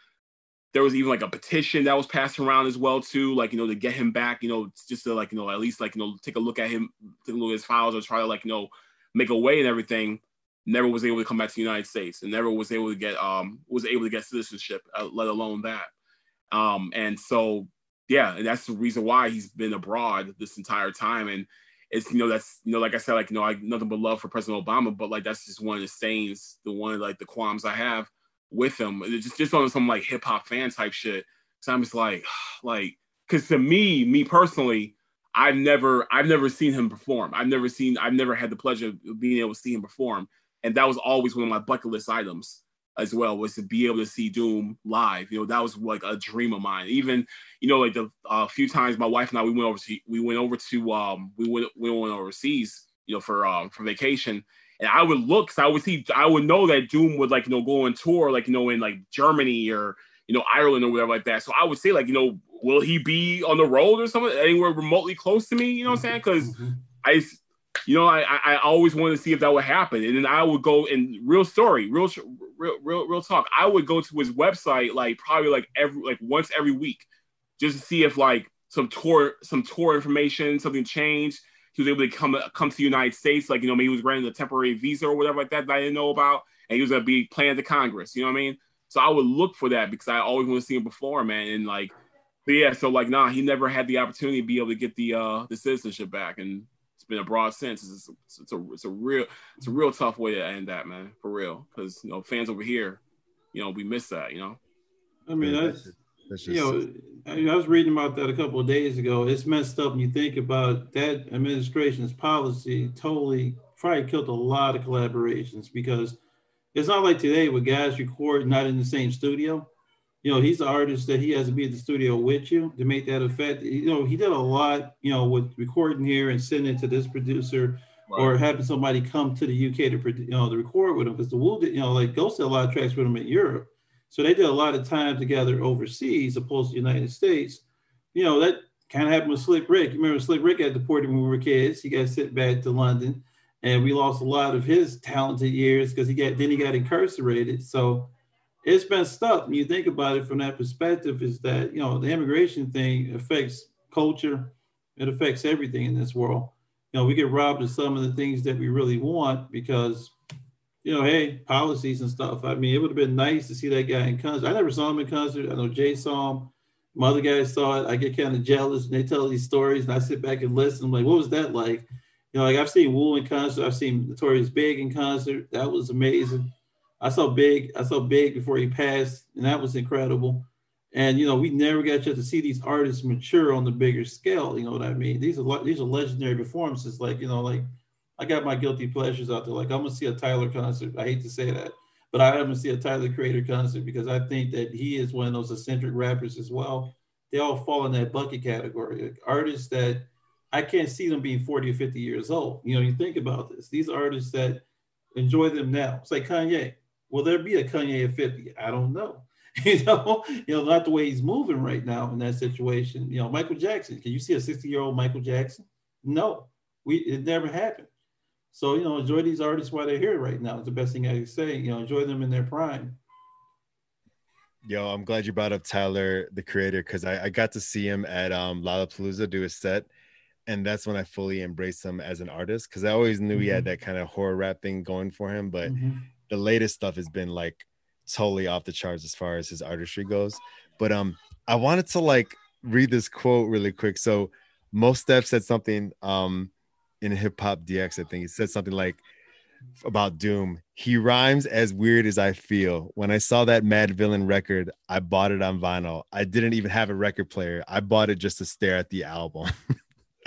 There was even like a petition that was passed around as well too, like you know to get him back, you know, just to like you know at least like you know take a look at him, take a look at his files, or try to like you know make a way and everything never was able to come back to the United States and never was able to get um was able to get citizenship, uh, let alone that. Um, and so yeah, and that's the reason why he's been abroad this entire time. And it's you know that's you know like I said like you know I nothing but love for President Obama, but like that's just one of the stains, the one like the qualms I have with him. It's just just on some like hip hop fan type shit. So I'm just like like because to me, me personally. I've never I've never seen him perform. I've never seen I've never had the pleasure of being able to see him perform and that was always one of my bucket list items as well was to be able to see Doom live. You know, that was like a dream of mine. Even, you know, like the uh, few times my wife and I we went over to we went over to um we went we went overseas, you know, for um for vacation. And I would look, cause I would see, I would know that Doom would like, you know, go on tour, like, you know, in like Germany or, you know, Ireland or whatever like that. So I would say, like, you know, will he be on the road or something anywhere remotely close to me? You know what I'm saying? Because mm-hmm. I you know, I, I always wanted to see if that would happen. And then I would go and real story, real, real, real, real talk. I would go to his website like probably like every like once every week, just to see if like some tour some tour information something changed. He was able to come come to the United States, like you know, maybe he was granted a temporary visa or whatever like that that I didn't know about, and he was gonna be playing at the Congress. You know what I mean? So I would look for that because I always want to see him before, man. And like, but yeah, so like, nah, he never had the opportunity to be able to get the uh the citizenship back, and it's been a broad sense. It's, it's, it's, a it's a real it's a real tough way to end that, man, for real. Because you know, fans over here, you know, we miss that. You know. I mean, that's, that's just, you know, I, was reading about that a couple of days ago. It's messed up when you think about that administration's policy. Totally, probably killed a lot of collaborations because it's not like today where guys record not in the same studio you know, he's the artist that he has to be at the studio with you to make that effect. You know, he did a lot, you know, with recording here and sending it to this producer right. or having somebody come to the UK to, you know, to record with him. Because the Wu, did, you know, like Ghost did a lot of tracks with him in Europe. So they did a lot of time together overseas opposed to the United States. You know, that kind of happened with Slick Rick. You remember Slick Rick got deported when we were kids. He got sent back to London and we lost a lot of his talented years because he got, then he got incarcerated. So, it's been stuff. When you think about it from that perspective, is that you know the immigration thing affects culture, it affects everything in this world. You know, we get robbed of some of the things that we really want because, you know, hey, policies and stuff. I mean, it would have been nice to see that guy in concert. I never saw him in concert. I know Jay saw him. My other guys saw it. I get kind of jealous and they tell these stories, and I sit back and listen. I'm like, what was that like? You know, like I've seen Wu in concert. I've seen Notorious Big in concert. That was amazing. I saw Big, I saw Big before he passed, and that was incredible. And you know, we never got to see these artists mature on the bigger scale. You know what I mean? These are these are legendary performances. Like you know, like I got my guilty pleasures out there. Like I'm gonna see a Tyler concert. I hate to say that, but I am gonna see a Tyler Creator concert because I think that he is one of those eccentric rappers as well. They all fall in that bucket category. Like artists that I can't see them being 40 or 50 years old. You know, you think about this. These artists that enjoy them now. It's like Kanye. Will there be a Kanye at 50? I don't know. you know, you know, not the way he's moving right now in that situation. You know, Michael Jackson. Can you see a 60 year old Michael Jackson? No, we it never happened. So you know, enjoy these artists while they're here right now. It's the best thing I can say. You know, enjoy them in their prime. Yo, I'm glad you brought up Tyler, the creator, because I, I got to see him at um, Lollapalooza do a set, and that's when I fully embraced him as an artist. Because I always knew mm-hmm. he had mm-hmm. that kind of horror rap thing going for him, but mm-hmm. the latest stuff has been like totally off the charts as far as his artistry goes. But um, I wanted to like read this quote really quick. So, Mos Def said something um in Hip Hop DX. I think he said something like about Doom. He rhymes as weird as I feel. When I saw that Madvillain record, I bought it on vinyl. I didn't even have a record player. I bought it just to stare at the album.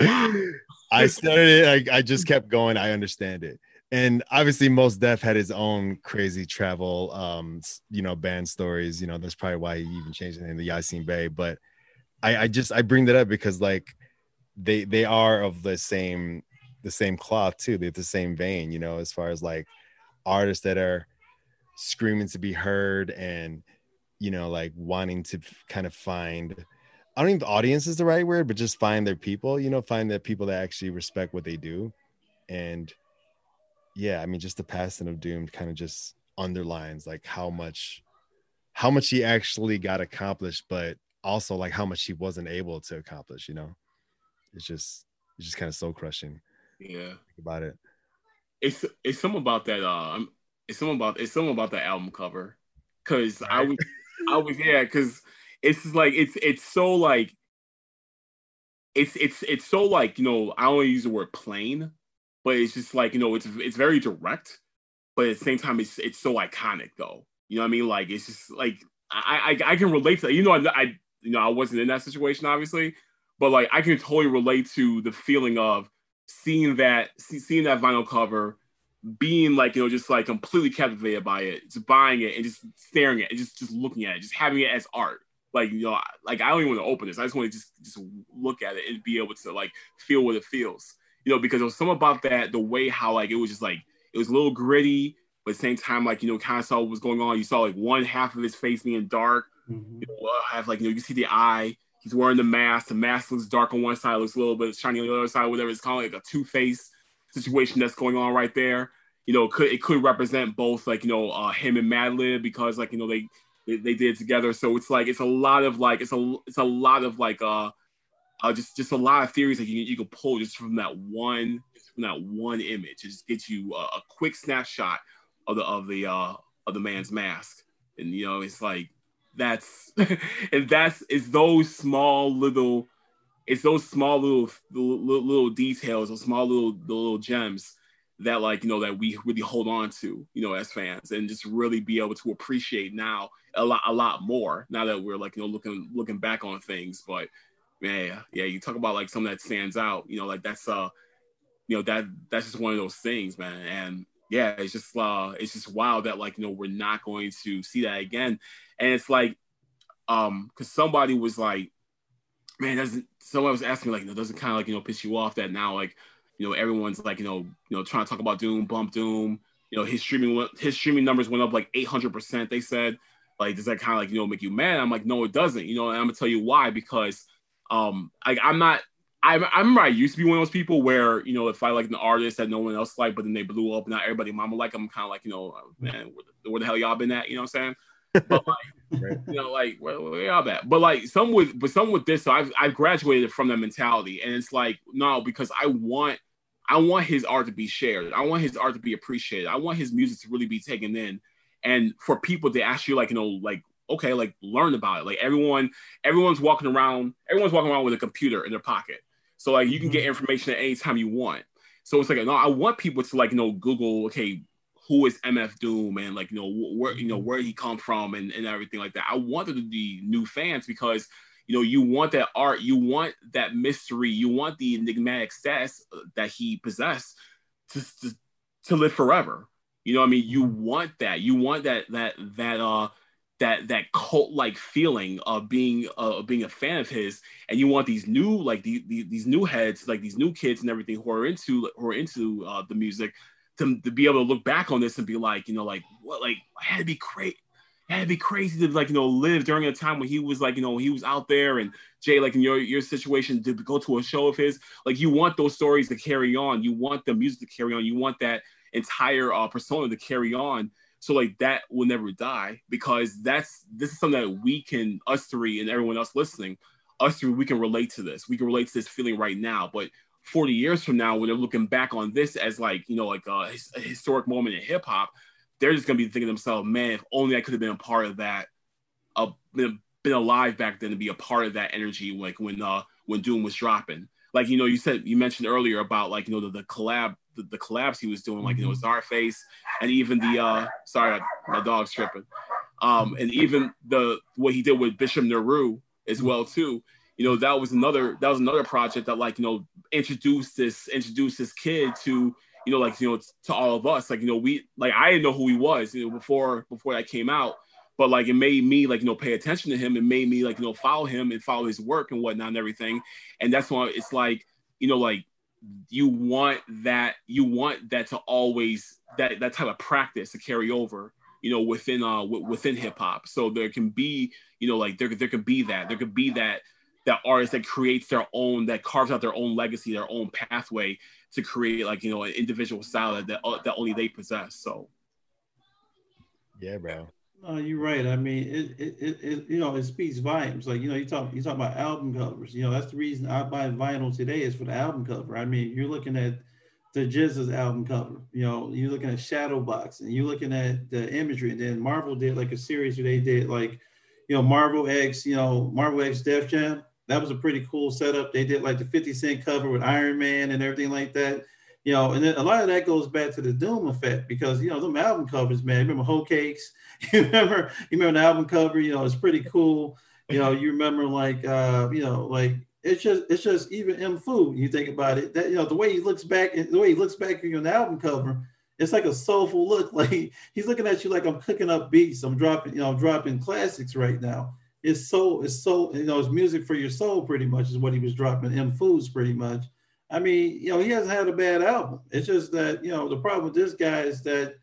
I started it. I, I just kept going. I understand it. And obviously, Mos Def had his own crazy travel, um, you know, band stories. You know, that's probably why he even changed the name to Yasin Bey. But I, I just I bring that up because like they they are of the same the same cloth too. They're the same vein, you know, as far as like artists that are screaming to be heard and you know, like wanting to kind of find I don't the audience is the right word, but just find their people, you know, find the people that actually respect what they do. And yeah, I mean, just the passing of Doom kind of just underlines like how much how much he actually got accomplished, but also like how much he wasn't able to accomplish, you know. It's just it's just kind of soul crushing. Yeah. About it. It's it's something about that. Uh, it's something about it's something about the album cover. Cause right. I was I was yeah. Cause it's like it's it's so like it's it's it's so like you know I don't use the word plain, but it's just like you know it's it's very direct, but at the same time it's it's so iconic though. You know what I mean? Like it's just like I I, I can relate to that. You know I, I you know I wasn't in that situation obviously, but like I can totally relate to the feeling of seeing that see, seeing that vinyl cover being like you know just like completely captivated by it just buying it and just staring at it just just looking at it just having it as art. Like you know like i don't even want to open this. I just want to just just look at it and be able to like feel what it feels. You know because there was something about that the way how like it was just like it was a little gritty but at the same time like you know kind of saw what was going on. You saw like one half of his face being dark. Mm-hmm. you know have like you know you see the eye He's wearing the mask. The mask looks dark on one side, looks a little bit shiny on the other side, whatever. It's of like a two face situation that's going on right there. You know, it could it could represent both, like you know, uh, him and Madlib because like you know they, they they did together. So it's like it's a lot of like it's a it's a lot of like uh, uh just just a lot of theories that you you can pull just from that one from that one image. It just gets you a, a quick snapshot of the of the uh of the man's mask, and you know it's like that's and that's it's those small little it's those small little little, little details those small little little gems that like you know that we really hold on to you know as fans and just really be able to appreciate now a lot a lot more now that we're like you know looking looking back on things. But man yeah you talk about like something that stands out you know like that's uh you know that that's just one of those things man. And yeah it's just uh it's just wild that like you know we're not going to see that again and it's like, um, because somebody was like, man, doesn't someone was asking like, doesn't kind of like you know piss you off that now like, you know, everyone's like you know you know trying to talk about Doom, bump Doom. You know, his streaming his streaming numbers went up like 800 percent. They said, like, does that kind of like you know make you mad? I'm like, no, it doesn't. You know, and I'm gonna tell you why because um, like I'm not I, I remember I used to be one of those people where you know if I like an artist that no one else liked, but then they blew up, and not everybody mama like I'm kind of like you know uh, man where the, where the, hell y'all been at? You know what I'm saying? But like right. you know like where, where y'all at? But like some with but some with this, so I've I've graduated from that mentality, and it's like no because I want I want his art to be shared. I want his art to be appreciated. I want his music to really be taken in, and for people to actually like you know like okay like learn about it. Like everyone everyone's walking around everyone's walking around with a computer in their pocket so like you can get mm-hmm. information at any time you want. So it's like no, I want people to like you know Google okay who is MF Doom and like you know where you know mm-hmm. where he come from and, and everything like that. I wanted to be new fans because you know you want that art, you want that mystery, you want the enigmatic status uh, that he possessed to, to, to live forever. You know, I mean, you mm-hmm. want that. You want that that that uh that that cult like feeling of being uh, being a fan of his and you want these new like the, the, these new heads like these new kids and everything who are into who are into uh, the music to, to be able to look back on this and be like you know like what like I had to be crazy had to be crazy to like you know live during a time when he was like you know he was out there and Jay like in your your situation to go to a show of his. Like you want those stories to carry on. You want the music to carry on. You want that entire uh, persona to carry on So like that will never die because that's this is something that we can us three and everyone else listening, us three we can relate to this. We can relate to this feeling right now, but 40 years from now, when they're looking back on this as like, you know, like a, a historic moment in hip hop, they're just gonna be thinking to themselves, man, if only I could have been a part of that, uh, been, been alive back then to be a part of that energy, like when uh when Doom was dropping. Like, you know, you said you mentioned earlier about like, you know, the, the collab, the, the collabs he was doing, like, you know, mm-hmm. Czarface and even the uh sorry, my dog's tripping. Um, and even the what he did with Bishop Nehru as well too you know that was another that was another project that like you know introduced this introduced this kid to you know like you know to all of us like you know we like I didn't know who he was you know before before that came out but like it made me like you know pay attention to him. It made me like you know follow him and follow his work and whatnot and everything. And that's why it's like you know like you want that you want that to always that that type of practice to carry over you know within uh w- within hip hop. So there can be you know like there there could be that. There could be that that artist that creates their own that carves out their own legacy their own pathway to create like you know an individual style that that, that only they possess. So. Yeah bro no, you're right. I mean, it, it, it, you know, it speaks volumes. Like, you know, you talk, you talk about album covers. You know, that's the reason I buy vinyl today is for the album cover. I mean, you're looking at the GZA's album cover. You know, you're looking at Shadowbox, and you're looking at the imagery. And then Marvel did like a series where they did like, you know, Marvel X, you know, Marvel X Def Jam that was a pretty cool setup. They did like the 50 Cent cover with Iron Man and everything like that. You know, and then a lot of that goes back to the Doom effect because you know them album covers, man. Remember Hoe Cakes? You remember you remember the album cover? You know, it's pretty cool. You know, you remember like uh, you know, like it's just it's just even M Food. You think about it, that you know the way he looks back, the way he looks back on the album cover, it's like a soulful look. Like he's looking at you like I'm cooking up beats. I'm dropping, you know, I'm dropping classics right now it's so it's so you know it's music for your soul pretty much is what he was dropping M Foods pretty much. I mean, you know, he hasn't had a bad album. It's just that you know the problem with this guy is that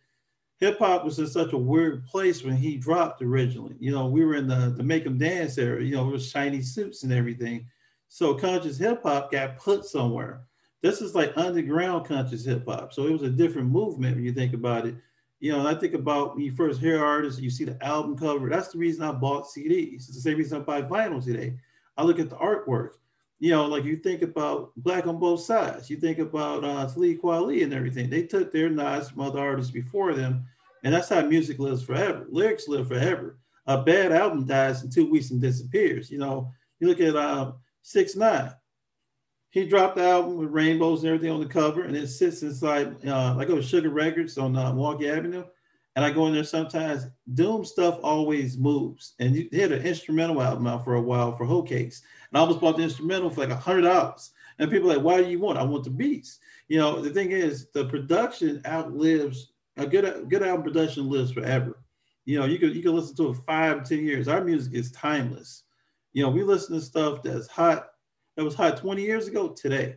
hip hop was in such a weird place when he dropped originally. You know, we were in the the make 'em dance era. You know, it was shiny suits and everything. So conscious hip hop got put somewhere. This is like underground conscious hip hop. So it was a different movement when you think about it you know, I think about when you first hear artists, you see the album cover. That's the reason I bought CDs. It's the same reason I buy vinyl today. I look at the artwork. You know, like you think about Black on Both Sides. You think about uh, Talib Kweli and everything. They took their nods from other artists before them, and that's how music lives forever. Lyrics live forever. A bad album dies in two weeks and disappears. You know, you look at uh, Six Nine he dropped the album with rainbows and everything on the cover, and it sits inside. Uh, I go to Sugar Records on uh, Milwaukee Avenue, and I go in there sometimes. Doom stuff always moves, and you had an instrumental album out for a while for Hoe Cakes, and I almost bought the instrumental for like a hundred dollars. And people are like, "Why do you want? I want the beats." You know, the thing is, the production outlives a good good album. Production lives forever. You know, you could you can listen to it five, ten years. Our music is timeless. You know, we listen to stuff that's hot that was hot 20 years ago today.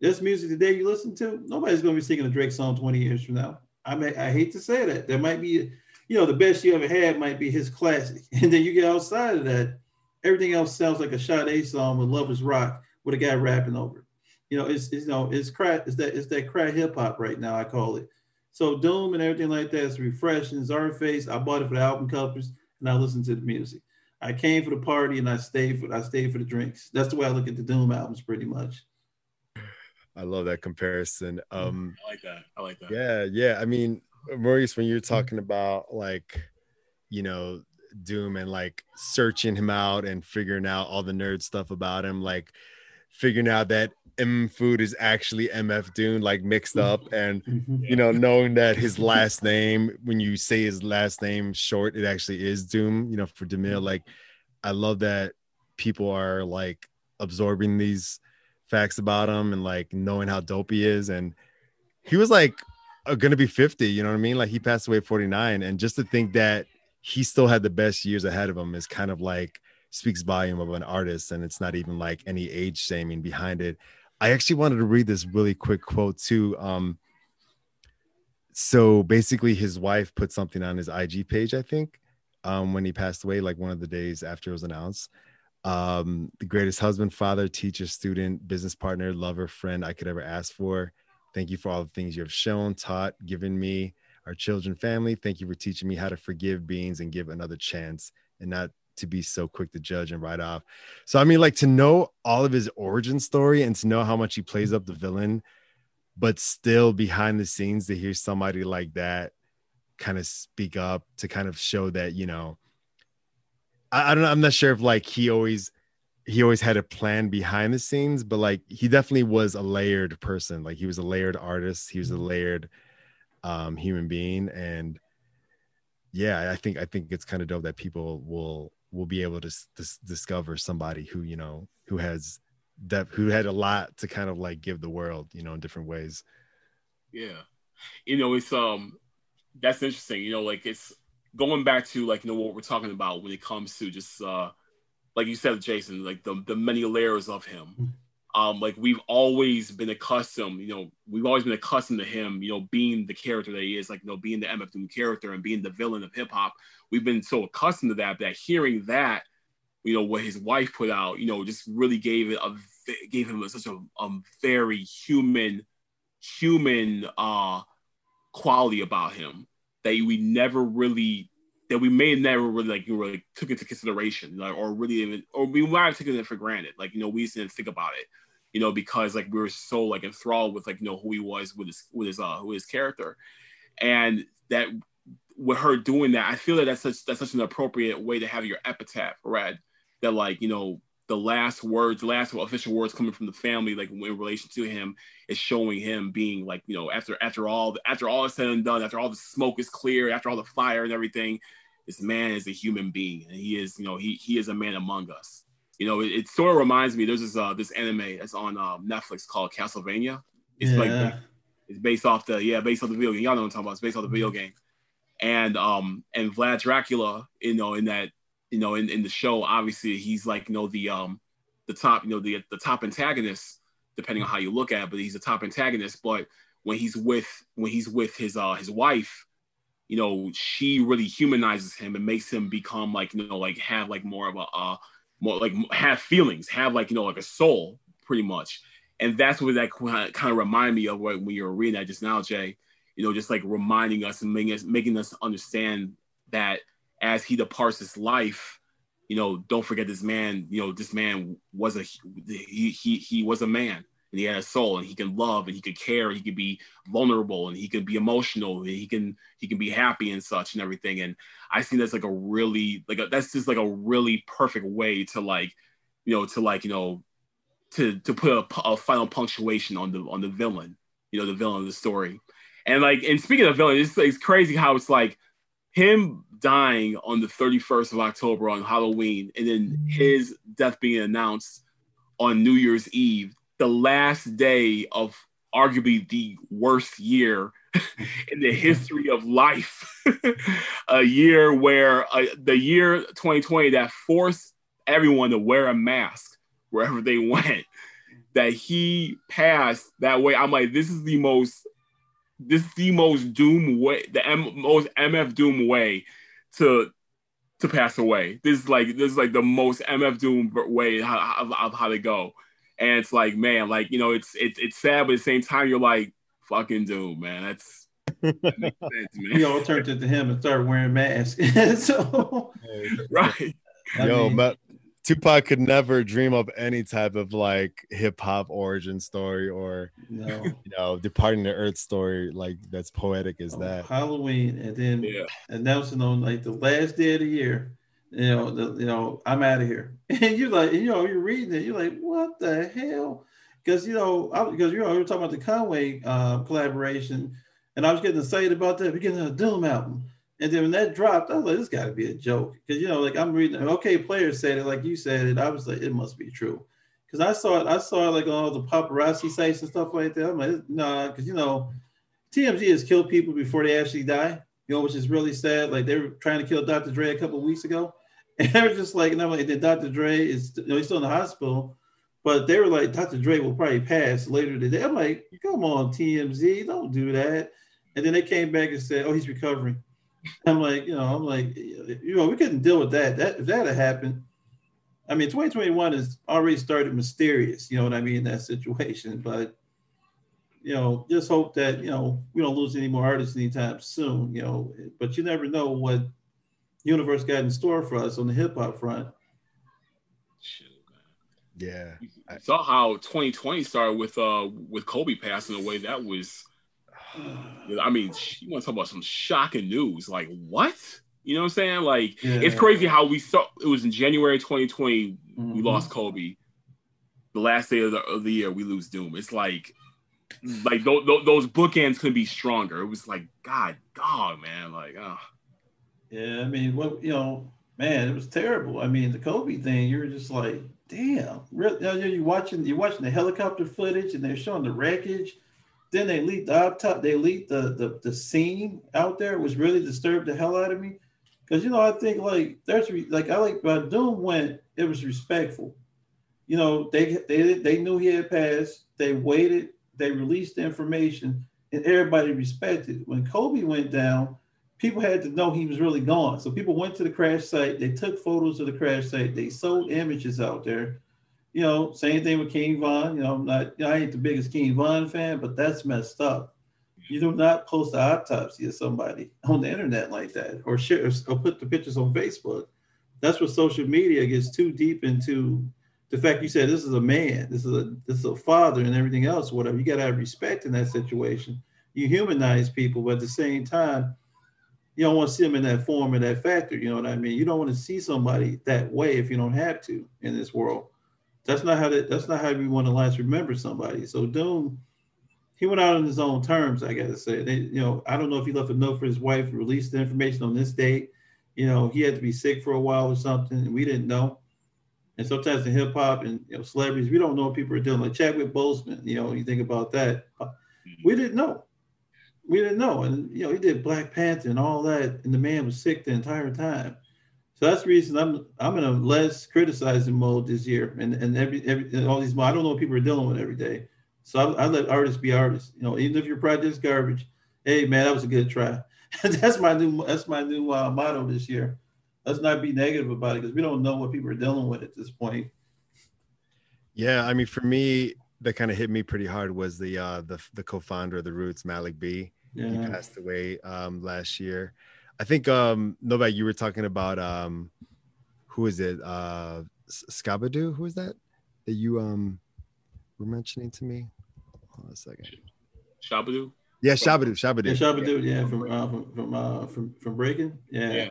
This music today you listen to, nobody's to be singing a Drake song 20 years from now. I mean, I hate to say that. There might be, you know, the best you ever had might be his classic. And then you get outside of that, everything else sounds like a Sade song with Lovers Rock with a guy rapping over it. You know, it's, it's you know, it's crack, it's that it's that crack hip hop right now, I call it. So Doom and everything like that is refreshing. Czarface, I bought it for the album covers and I listen to the music. I came for the party and I stayed for I stayed for the drinks. That's the way I look at the Doom albums, pretty much. I love that comparison. Um, I like that. I like that. Yeah, yeah. I mean, Maurice, when you're talking about like, you know, Doom and like searching him out and figuring out all the nerd stuff about him, like figuring out that M food is actually MF Doom, like mixed up, and mm-hmm. you know, knowing that his last name, when you say his last name short, it actually is Doom. You know, for Dumile, mm-hmm. like I love that people are like absorbing these facts about him and like knowing how dope he is. And he was like gonna be 50, you know what I mean? Like he passed away 49, and just to think that he still had the best years ahead of him is kind of like speaks volume of an artist and it's not even like any age shaming behind it I actually wanted to read this really quick quote too. Um, so basically, his wife put something on his IG page, I think, um, when he passed away, like one of the days after it was announced. Um, the greatest husband, father, teacher, student, business partner, lover, friend I could ever ask for. Thank you for all the things you have shown, taught, given me. Our children, family. Thank you for teaching me how to forgive beings and give another chance and not to be so quick to judge and write off. So, I mean, like to know all of his origin story and to know how much he plays up the villain, but still behind the scenes to hear somebody like that kind of speak up to kind of show that, you know, I, I don't know. I'm not sure if like he always he always had a plan behind the scenes, but like he definitely was a layered person. Like he was a layered artist. He was a mm-hmm. layered um, human being, and yeah, I think I think it's kind of dope that people will will be able to, to discover somebody who you know who has that who had a lot to kind of like give the world, you know, in different ways. Yeah, you know, it's um that's interesting. You know, like it's going back to like you know what we're talking about when it comes to just uh like you said, Jason, like the the many layers of him. Um, like we've always been accustomed, you know, we've always been accustomed to him, you know, being the character that he is, like you know, being the MF Doom character and being the villain of hip hop. We've been so accustomed to that that hearing that, you know, what his wife put out, you know, just really gave it a gave him such a, a very human, human uh quality about him that we never really that we may have never really like you know, took into consideration, like, or really even, or we might have taken it for granted. Like you know, we didn't think about it, you know, because like we were so like enthralled with like you know who he was with his with his uh who his character, and that with her doing that, I feel that that's such that's such an appropriate way to have your epitaph read. That like you know the last words, the last official words coming from the family, like in relation to him, is showing him being like, you know, after after all after all is said and done, after all the smoke is clear, after all the fire and everything, this man is a human being, and he is, you know, he he is a man among us. You know, it, it sort of reminds me. There's this uh, this anime that's on uh, Netflix called Castlevania. It's yeah. like it's based off the yeah, based off the video game. Y'all know what I'm talking about. It's based off the video game. And um and Vlad Dracula, you know, in that you know in, in the show, obviously he's like you know the um the top you know the the top antagonist depending on how you look at it, but he's a top antagonist. But when he's with when he's with his uh his wife, you know, she really humanizes him and makes him become like, you know, like have like more of a, uh, more like have feelings, have like, you know, like a soul pretty much. And that's what that kind of remind me of when you were reading that just now, Jay, you know, just like reminding us and making us, making us understand that as he departs this life, you know, don't forget this man, you know, this man was a, he, he, he was a man and he had a soul and he can love and he could care and he could be vulnerable and he can be emotional and he can he can be happy and such and everything. And i think that's like a really like a, that's just like a really perfect way to like you know to like you know to to put a, a final punctuation on the on the villain you know the villain of the story. And like and speaking of villain it's, it's crazy how it's like him dying on the 31st of october on halloween and then his death being announced on new year's eve the last day of arguably the worst year in the history of life. a year where uh, the year 2020 that forced everyone to wear a mask wherever they went. That he passed that way. I'm like, this is the most, this is the most doom way, the M, most MF Doom way to to pass away. This is like this is like the most MF Doom way of, of, of how to go. And it's like, man, like you know, it's it's it's sad, but at the same time, you're like, fucking doom, man. That's that makes sense, man. We all turned to him and started wearing masks. so right. Yo, mean, but Tupac could never dream up any type of like hip hop origin story or no. you know departing the earth story like that's poetic as oh, that. Halloween and then yeah. announcing on like the last day of the year you know, the, you know, I'm out of here. And you're like, you know, you're reading it, you're like, what the hell? Because you know, because you know, we were talking about the Conway uh, collaboration, and I was getting excited about that beginning of the Doom album. And then when that dropped, I was like, this got to be a joke. Because you know, like I'm reading, Okayplayer said it, like you said it. I was like, it must be true. Because I saw it, I saw it like on all the paparazzi sites and stuff like that. I'm like, nah, because you know, TMZ has killed people before they actually die. You know, which is really sad. Like they were trying to kill Dr. Dre a couple weeks ago and they were just like, and I'm like, then Dr. Dre is, you know, he's still in the hospital, but they were like, Dr. Dre will probably pass later today. I'm like, come on, TMZ, don't do that. And then they came back and said, oh, he's recovering. I'm like, you know, I'm like, you know, we couldn't deal with that. That if that had happened, I mean, 2021 has already started mysterious. You know what I mean? That situation, but you know, just hope that you know we don't lose any more artists anytime soon. You know, but you never know what universe got in store for us on the hip hop front. Yeah, I saw how 2020 started with uh with Kobe passing away. That was, I mean, you want to talk about some shocking news? Like what? You know what I'm saying? Like yeah. it's crazy how we saw it was in January 2020 mm-hmm. we lost Kobe. The last day of the, of the year we lose Doom. It's like like th- th- those bookends could be stronger. It was like God, dog, man. Like, oh. Yeah. I mean, what you know, man, it was terrible. I mean, the Kobe thing. You're just like, damn. Really, you're watching. You're watching the helicopter footage, and they're showing the wreckage. Then they leaked the up top. They leaked the the the scene out there, which really disturbed the hell out of me. Because you know, I think like there's like I like but Doom went. It was respectful. You know, they they they knew he had passed. They waited they released the information and everybody respected. When Kobe went down, people had to know he was really gone. So people went to the crash site, they took photos of the crash site, they sold images out there. You know, same thing with King Von. You know, I'm not, I ain't the biggest King Von fan, but that's messed up. You do not post the autopsy of somebody on the internet like that, or share, or put the pictures on Facebook. That's what social media gets too deep into the fact you said this is a man, this is a this is a father, and everything else, whatever. You got to have respect in that situation. You humanize people, but at the same time, you don't want to see them in that form and that factor. You know what I mean? You don't want to see somebody that way if you don't have to in this world. That's not how that. That's not how we want to last remember somebody. So Doom, he went out on his own terms. I gotta say, they, you know, I don't know if he left a note for his wife, released the information on this date. You know, he had to be sick for a while or something, and we didn't know. And sometimes in hip hop and you know, celebrities, we don't know what people are doing. Like Chadwick Boseman, you know, you think about that. Mm-hmm. We didn't know. We didn't know. And you know, he did Black Panther and all that, and the man was sick the entire time. So that's the reason I'm I'm in a less criticizing mode this year. And and every every and all these I don't know what people are dealing with every day. So I, I let artists be artists. You know, even if your project's garbage, hey man, that was a good try. that's my new that's my new uh, motto this year let's not be negative about it because we don't know what people are dealing with at this point. Yeah, I mean, for me, that kind of hit me pretty hard was the uh, the the co-founder of the Roots, Malik B. Yeah. He passed away um, last year. I think um, Novak, you were talking about um, who is it? Uh, Scabadoo. Who is that? That you um were mentioning to me. Hold on a second. Shabba-Doo. Yeah, Shabba-Doo. Shabba-Doo. Yeah, Shabba-Doo. Yeah, from uh, from from uh, from from Breaking. Yeah. yeah.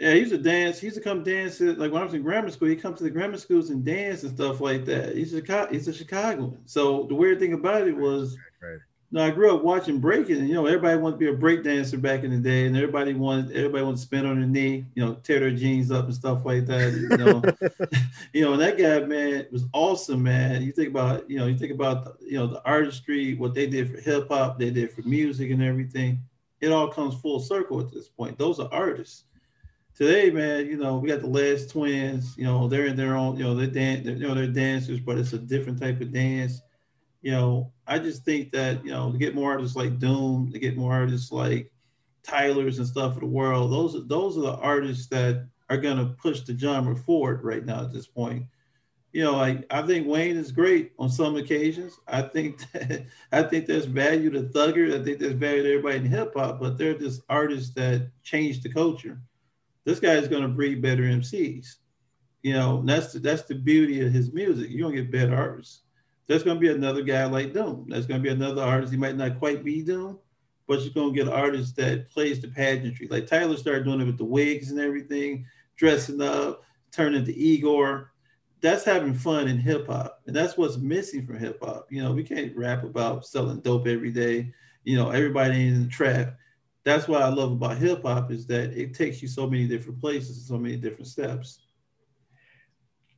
Yeah, he used to dance. He used to come dance at, like when I was in grammar school. He come to the grammar schools and dance and stuff like that. He's a he's a Chicagoan. So the weird thing about it was, right. you know, I grew up watching breaking. And, you know, everybody wanted to be a break dancer back in the day, and everybody wanted everybody wanted to spin on their knee, you know, tear their jeans up and stuff like that. You know, you know, and that guy, man, was awesome, man. You think about, you know, you think about, the, you know, the artistry, what they did for hip hop, they did for music and everything. It all comes full circle at this point. Those are artists today, man, you know, we got the Les Twins, you know, they're in their own, you know, they're dan- you know, they're dancers, but it's a different type of dance. You know, I just think that, you know, to get more artists like Doom, to get more artists like Tyler's and stuff of the world, those those are the artists that are gonna push the genre forward right now at this point. You know, like I think Wayne is great on some occasions. I think that I think there's value to Thugger. I think there's value to everybody in hip hop, but they're just artists that change the culture this guy is to breed better MCs. You know, that's the, that's the beauty of his music. You're gonna get better artists. There's gonna be another guy like Doom. There's gonna be another artist. He might not quite be Doom, but you're gonna get an artist that plays the pageantry. Like Tyler started doing it with the wigs and everything, dressing up, turning to Igor. That's having fun in hip hop, and that's what's missing from hip hop. You know, we can't rap about selling dope every day. You know, everybody in the trap that's what I love about hip hop is that it takes you so many different places, and so many different steps.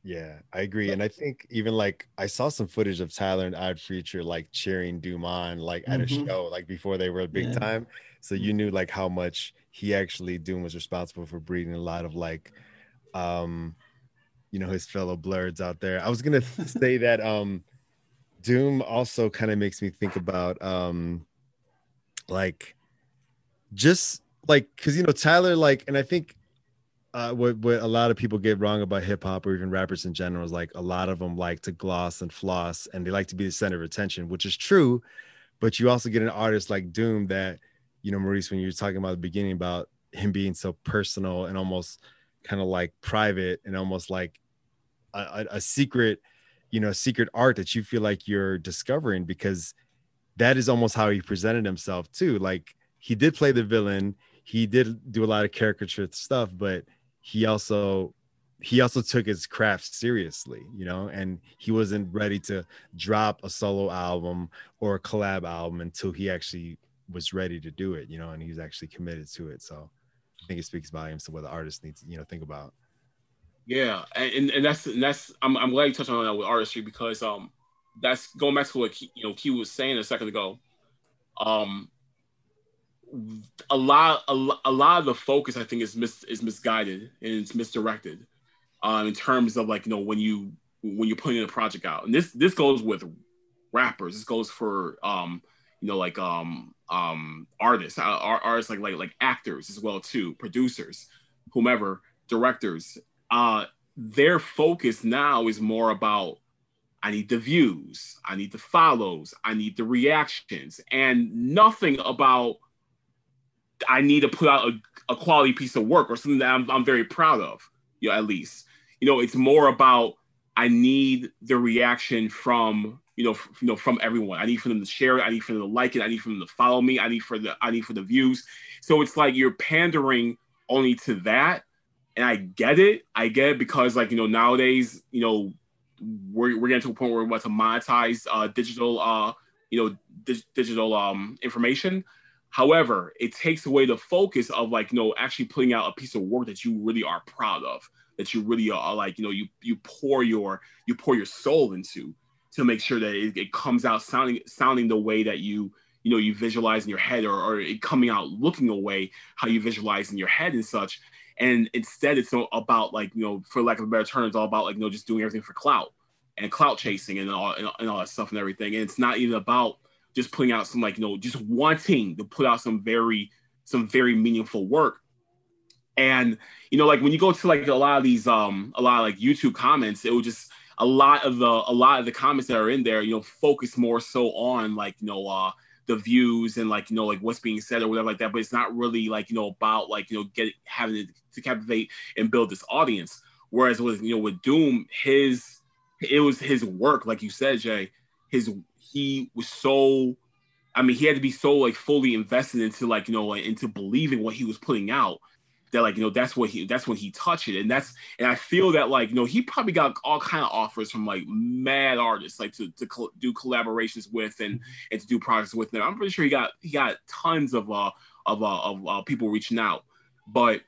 Yeah, I agree. And I think even like I saw some footage of Tyler and Odd Future like cheering Doom on like at mm-hmm. a show, like before they were big yeah. time. So you knew like how much he actually Doom was responsible for breeding a lot of like um you know his fellow blurs out there. I was gonna say that um Doom also kind of makes me think about um like just like because you know Tyler like and I think uh, what what a lot of people get wrong about hip hop or even rappers in general is like a lot of them like to gloss and floss and they like to be the center of attention, which is true. But you also get an artist like Doom that, you know, Maurice, when you were talking about the beginning about him being so personal and almost kind of like private and almost like a, a, a secret, you know, secret art that you feel like you're discovering because that is almost how he presented himself too. Like he did play the villain, he did do a lot of caricature stuff, but he also he also took his craft seriously, you know, and he wasn't ready to drop a solo album or a collab album until he actually was ready to do it, you know, and he was actually committed to it. So I think it speaks volumes to what the artist needs you know, think about. Yeah, and and that's and that's I'm I'm glad you touched on that with artistry because um that's going back to what you know Q was saying a second ago. Um, a lot, a, a lot of the focus I think is mis, is misguided and it's misdirected, um, in terms of like you know when you when you're putting a project out, and this this goes with rappers, this goes for um, you know like um um artists, uh, artists like like like actors as well too, producers, whomever, directors. Uh, their focus now is more about I need the views, I need the follows, I need the reactions, and nothing about I need to put out a, a quality piece of work or something that I'm, I'm very proud of, you know, at least. You know, it's more about I need the reaction from you know, f- you know, from everyone. I need for them to share it. I need for them to like it. I need for them to follow me. I need for the I need for the views. So it's like you're pandering only to that, and I get it. I get it because like you know nowadays you know we're we're getting to a point where we're about to monetize uh, digital uh you know di- digital um information. However, it takes away the focus of like, you know, actually putting out a piece of work that you really are proud of, that you really are like, you know, you you pour your you pour your soul into to make sure that it, it comes out sounding sounding the way that you you know you visualize in your head or, or it coming out looking a way how you visualize in your head and such. And instead it's about like you know for lack of a better term it's all about like you know just doing everything for clout and clout chasing and all and all that stuff and everything. And it's not even about just putting out some like you know just wanting to put out some very some very meaningful work. And you know like when you go to like a lot of these um a lot of like youtube comments it would just a lot of the a lot of the comments that are in there you know focus more so on like you know uh the views and like you know like what's being said or whatever like that. But it's not really like you know about like you know get having to captivate and build this audience. Whereas with you know with doom his it was his work like you said jay his he was so I mean, he had to be so like fully invested into like, you know, like, into believing what he was putting out that like, you know, that's what he that's when he touched it. And that's and I feel that like, you know, he probably got all kind of offers from like mad artists like to, to cl- do collaborations with and and to do projects with them. I'm pretty sure he got he got tons of uh of uh, of uh, people reaching out. But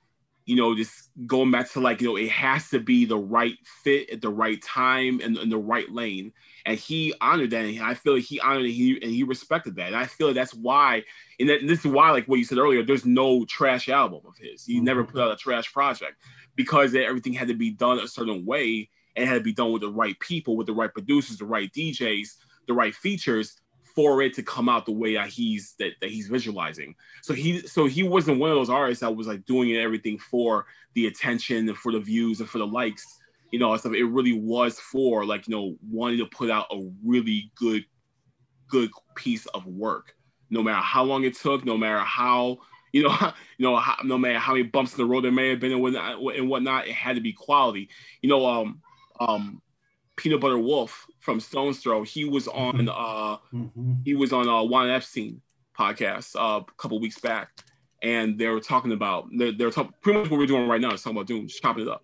you know, just going back to like, you know, it has to be the right fit at the right time and in the right lane. And he honored that. And I feel like he honored it he, and he respected that. And I feel like that's why, and, that, and this is why, like what you said earlier, there's no trash album of his. He mm-hmm. never put out a trash project because everything had to be done a certain way and had to be done with the right people, with the right producers, the right DJs, the right features for it to come out the way that he's that, that he's visualizing. So he so he wasn't one of those artists that was like doing everything for the attention and for the views and for the likes, you know, stuff. It really was for like, you know, wanting to put out a really good, good piece of work. No matter how long it took, no matter how you know, you know, how, no matter how many bumps in the road there may have been and whatnot, and whatnot, it had to be quality. You know, um, um, Peanut Butter Wolf from Stones Throw. He was on mm-hmm. uh mm-hmm. he was on uh Juan Epstein podcast uh, a couple weeks back, and they were talking about they're, they're talking pretty much what we're doing right now is talking about doing just chopping it up.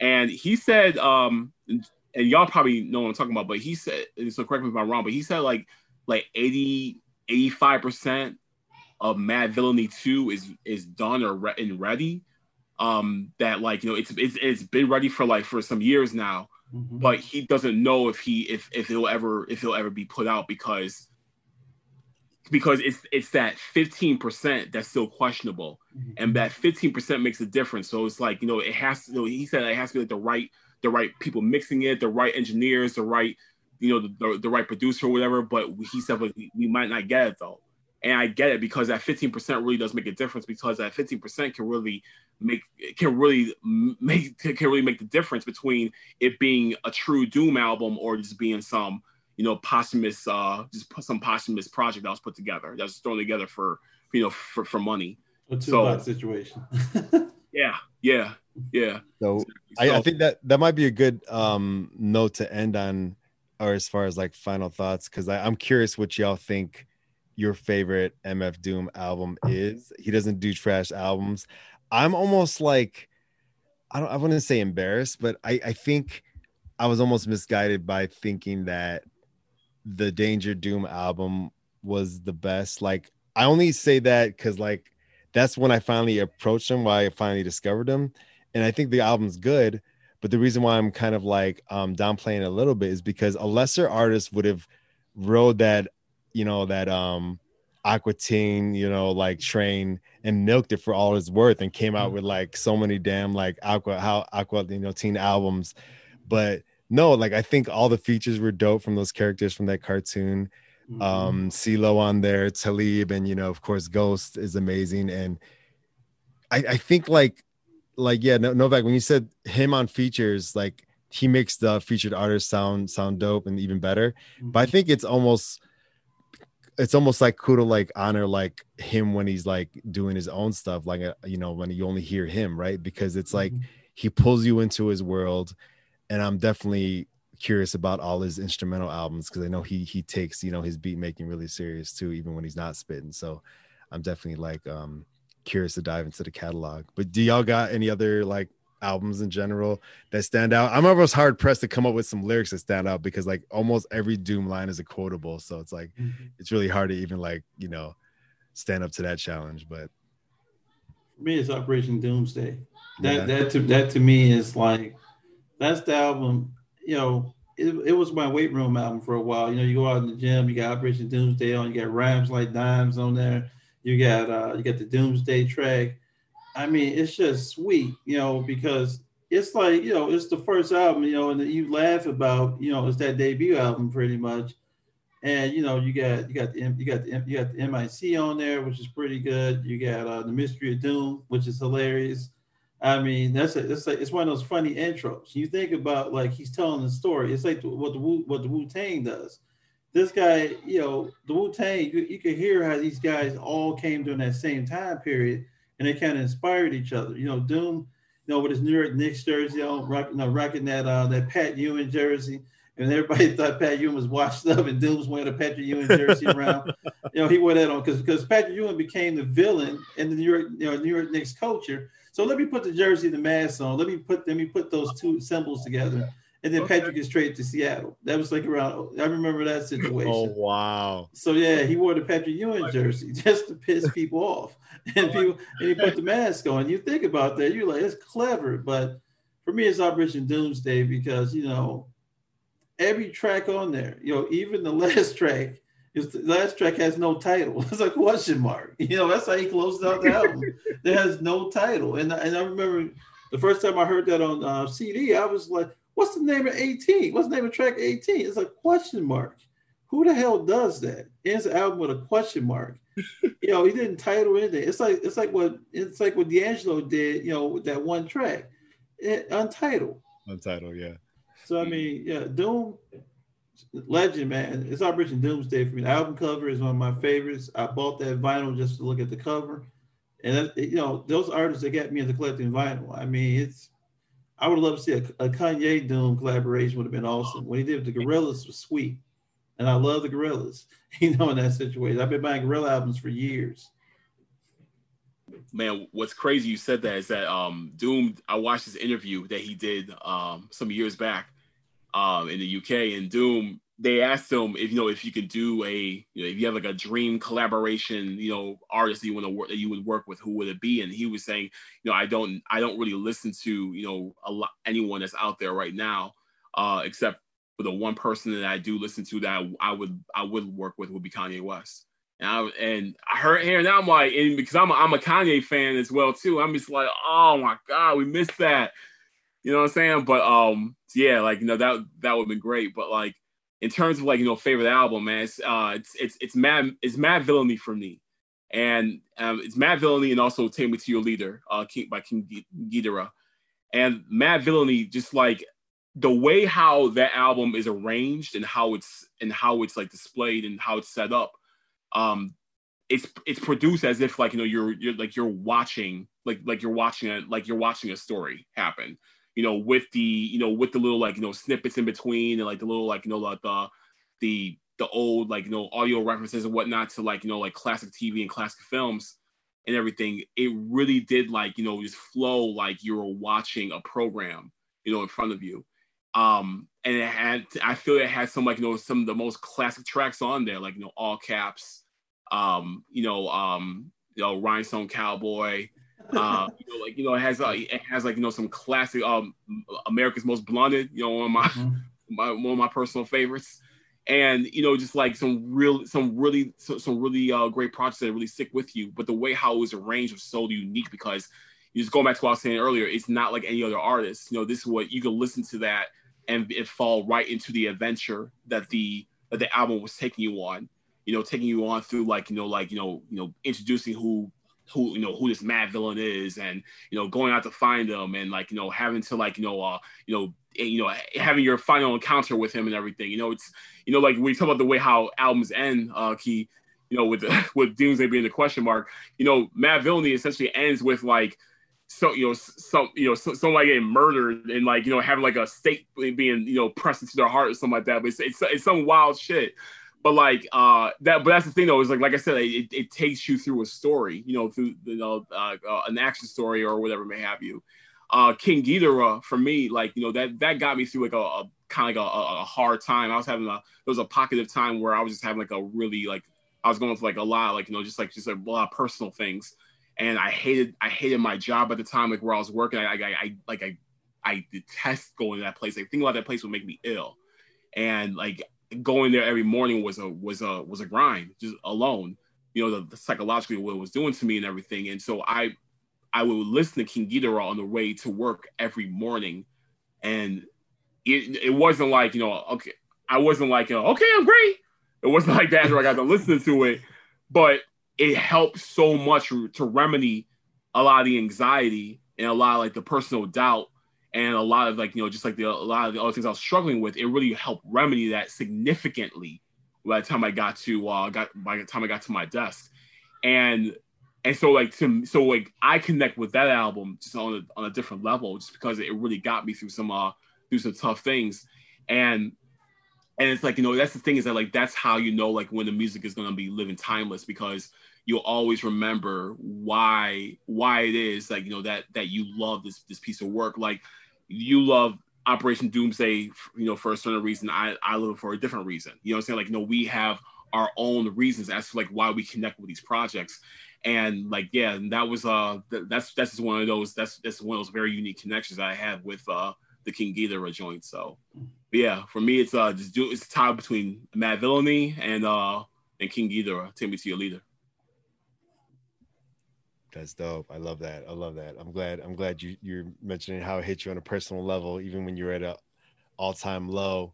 And he said, um, and, and y'all probably know what I'm talking about, but he said, so correct me if I'm wrong, but he said like like 80, 85 percent of Madvillainy 2 is is done or re- and ready. Um, that like you know it's it's it's been ready for like for some years now mm-hmm. but he doesn't know if he if if he'll ever if he'll ever be put out because because it's it's that 15% that's still questionable mm-hmm. and that 15% makes a difference so it's like you know it has to you know, he said it has to be like the right the right people mixing it the right engineers the right you know the, the, the right producer or whatever but he said like, we might not get it though and I get it because that 15% really does make a difference because that 15% can really make can really make can really make the difference between it being a true Doom album or just being some you know posthumous uh just some posthumous project that was put together that was thrown together for you know for, for money. A so, situation. yeah, yeah, yeah. So, so I, I think that that might be a good um note to end on or as far as like final thoughts because i'm curious what y'all think your favorite mf doom album is. He doesn't do trash albums. I'm almost like i don't i wouldn't say embarrassed but i i think i was almost misguided by thinking that the danger doom album was the best. Like i only say that because like that's when i finally approached him why i finally discovered him. And i think the album's good but the reason why I'm kind of like um, downplaying a little bit is because a lesser artist would have rode that, you know, that um Aqua Teen, you know, like train and milked it for all it's worth and came out mm. with like so many damn like Aqua how Aqua, you know, teen albums. But no, like I think all the features were dope from those characters from that cartoon. Mm-hmm. Um CeeLo on there, Talib, and you know, of course, Ghost is amazing. And I, I think like like yeah, no, Novak, when you said him on features, like he makes the featured artist sound sound dope and even better. Mm-hmm. But I mm-hmm. think it's almost it's almost like cool to like honor like him when he's like doing his own stuff, like uh, you know when you only hear him, right? Because it's like mm-hmm. he pulls you into his world, and I'm definitely curious about all his instrumental albums because I know he he takes you know his beat making really serious too, even when he's not spitting. So I'm definitely like um curious to dive into the catalog. But do y'all got any other like albums in general that stand out? I'm almost hard pressed to come up with some lyrics that stand out because like almost every Doom line is a quotable. So it's like mm-hmm. it's really hard to even like, you know, stand up to that challenge. But for me, it's Operation Doomsday. That yeah. that to that to me is like that's the album, you know. It, it was my weight room album for a while. You know, you go out in the gym, you got Operation Doomsday on, you got rhymes like dimes on there you got uh, you got the Doomsday track. I mean, it's just sweet, you know, because it's like you know, it's the first album, you know, and you laugh about, you know, it's that debut album pretty much. And you know, you got you got the you got the you got the MIC on there, which is pretty good. You got uh, the Mystery of Doom, which is hilarious. I mean, that's a, it's like it's one of those funny intros. You think about like he's telling the story. It's like what the Wu, what the Wu Tang does this guy, you know, the Wu Tang, you, you could hear how these guys all came during that same time period and they kind of inspired each other. You know, Doom, you know, with his New York Knicks jersey you know, rock, you know rocking that uh, that Pat Ewing jersey. And everybody thought Pat Ewing was washed up and Doom's wearing a Patrick Ewing jersey around. You know, he wore that on because because Patrick Ewing became the villain in the New York, you know, New York Knicks culture. So let me put the jersey and the mask on. Let me put let me put those two symbols together and then okay. Patrick is traded to Seattle. That was like around. I remember that situation. Oh wow! So yeah, he wore the Patrick Ewing jersey just to piss people off, and people and he put the mask on. You think about that, you're like, it's clever, but for me, it's Operation Doomsday because you know every track on there, you know, even the last track. Is the last track has no title. It's a question mark. You know, that's how he closed out the album. There has no title. And, and I remember the first time I heard that on uh, CD, I was like, What's the name of 18? What's the name of track 18? It's a question mark. Who the hell does that? Ends the album with a question mark. you know, he didn't title anything. It's like it's like what it's like what D'Angelo did, you know, with that one track. It, untitled. Untitled, yeah. So I mean, yeah, Doom legend, man. It's Operation Doomsday for me. The album cover is one of my favorites. I bought that vinyl just to look at the cover. And you know, those artists that got me into collecting vinyl. I mean, it's I would love to see a, a Kanye Doom collaboration would have been awesome. What he did the Gorillaz was sweet, and I love the Gorillaz. You know, in that situation, I've been buying Gorilla albums for years. Man, what's crazy you said that is that um Doom. I watched this interview that he did um some years back um in the UK, and Doom they asked him if you know if you could do a you know if you have like a dream collaboration you know artist you want to work that you would work with who would it be? And he was saying you know I don't I don't really listen to you know a lot anyone that's out there right now uh except for the one person that I do listen to that I, I would I would work with would be Kanye West. And I and I heard here now I'm like and because I'm a, I'm a Kanye fan as well too I'm just like oh my god we missed that. You know what I'm saying? But um yeah like you know that that would have been great but like in terms of like you know favorite album, man, it's uh, it's it's it's mad it's Madvillainy for me, and um, it's Madvillainy and also Take Me to Your Leader, uh, King by King Ghidorah, and Madvillainy just like the way how that album is arranged and how it's and how it's like displayed and how it's set up, um, it's it's produced as if like you know you're you're like you're watching like like you're watching a like you're watching a story happen you know, with the, you know, with the little like, you know, snippets in between and like the little like, you know, like the the the old like, you know, audio references and whatnot to like, you know, like classic TV and classic films and everything. It really did like, you know, just flow like you were watching a program, you know, in front of you. Um, and it had I feel it had some like, you know, some of the most classic tracks on there, like, you know, all caps, um, you know, um, you know, Rhinestone Cowboy, uh, you know, like you know, it has uh, it has like you know some classic um America's Most Blunted, you know, one of my, mm-hmm. my one of my personal favorites, and you know, just like some real some really some, some really uh, great projects that really stick with you. But the way how it was arranged was so unique because you just going back to what I was saying earlier, it's not like any other artist. You know, this is what you can listen to that and it fall right into the adventure that the that the album was taking you on. You know, taking you on through like you know like you know you know introducing who who you know who this Madvillain is and you know going out to find him and like you know having to like you know uh you know eh, you know having your final encounter with him and everything you know it's you know like we talk about the way how albums end uh key you know with with doomsday being the question mark you know Madvillainy essentially ends with like so you know some you know so, somebody getting murdered and like you know having like a stake being you know pressed into their heart or something like that but it's, it's some wild shit but like uh that but that's the thing though is like like i said it, it takes you through a story you know through you know uh, uh, an action story or whatever may have you. Uh king ghidorah for me like you know that that got me through like a, a kind of like a, a, hard time. I was having a there was a pocket of time where i was just having like a really like i was going through like a lot like you know just like just like a lot of personal things. And i hated i hated my job at the time like where i was working. I i, I like i i detest going to that place. Like think about that place would make me ill. And like going there every morning was a was a was a grind just alone. You know the, the psychologically what it was doing to me and everything. And so i i would listen to king ghidorah on the way to work every morning. And it, it wasn't like you know okay i wasn't like okay i'm great. It wasn't like that where i got to listen to it. But it helped so much to remedy a lot of the anxiety and a lot of like the personal doubt and a lot of like you know just like the a lot of the other things I was struggling with, it really helped remedy that significantly by the time I got to uh got by the time I got to my desk, and and so like to so like I connect with that album just on a, on a different level just because it really got me through some uh through some tough things, and and it's like you know that's the thing is that like that's how you know like when the music is gonna be living timeless because you'll always remember why why it is like you know that that you love this this piece of work. Like you love Operation Doomsday, you know, for a certain reason. I I love it for a different reason. You know I'm saying? Like, you know, we have our own reasons as to like why we connect with these projects. And like, yeah, and that was uh that's that's just one of those that's that's one of those very unique connections I had with uh the King Ghidorah joint. So yeah, for me it's uh just do it's a tie between Madvillainy and uh and King Ghidorah, Take Me to Your Leader. That's dope. I love that. I love that. I'm glad. I'm glad you you're mentioning how it hit you on a personal level, even when you're at a all time low.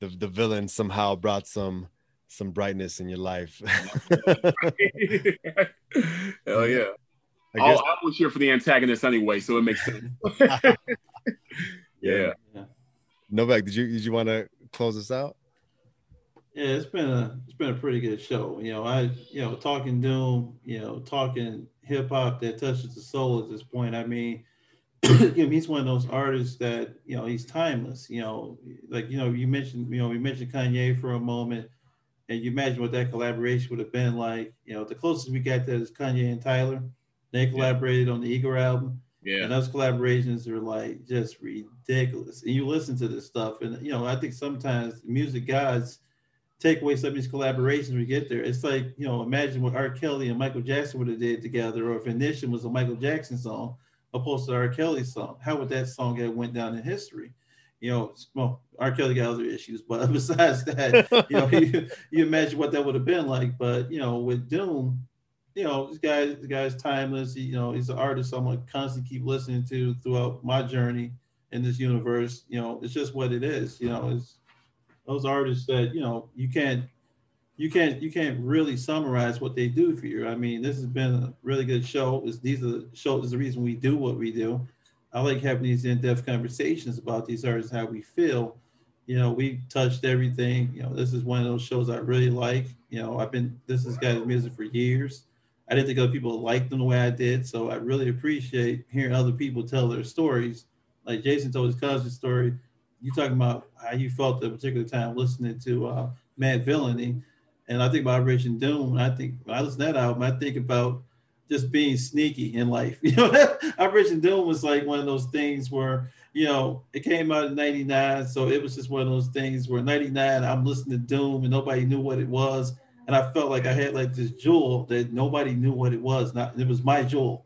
The the villain somehow brought some some brightness in your life. Hell yeah. I, guess, I was here for the antagonist anyway, so it makes sense. yeah. yeah. Novak, did you did you want to close us out? Yeah, it's been a it's been a pretty good show. You know, I you know talking Doom, you know talking hip hop that touches the soul at this point. I mean, you know, he's one of those artists that you know he's timeless. You know, like you know you mentioned you know we mentioned Kanye for a moment, and you imagine what that collaboration would have been like. You know, the closest we got to is Kanye and Tyler. They collaborated yeah. on the Igor album. Yeah. And those collaborations are like just ridiculous. And you listen to this stuff, and you know, I think sometimes music gods take away some of these collaborations we get there. It's like, you know, imagine what R. Kelly and Michael Jackson would have did together, or if Ignition was a Michael Jackson song opposed to R. Kelly's song. How would that song have went down in history? You know, well, R. Kelly got other issues, but besides that, you know, you, you imagine what that would have been like. But you know, with Doom, you know, this guy, guy's timeless. He, you know, he's an artist I'm gonna constantly keep listening to throughout my journey in this universe. You know, it's just what it is. You know, it's those artists that you know you can't you can't you can't really summarize what they do for you. I mean, this has been a really good show. It's, these are the shows is the reason we do what we do. I like having these in-depth conversations about these artists, how we feel. You know, we touched everything. You know, this is one of those shows I really like. You know, I've been this is guys' music for years. I didn't think other people liked them the way I did, so I really appreciate hearing other people tell their stories. Like Jason told his cousin story. You talking about how you felt at a particular time listening to uh, Madvillainy, and I think about Operation Doom. I think when I listen to that album, I think about just being sneaky in life. You know, Operation Doom was like one of those things where, you know, it came out in 99. So it was just one of those things where 99, I'm listening to Doom and nobody knew what it was. And I felt like I had like this jewel that nobody knew what it was. Not it was my jewel.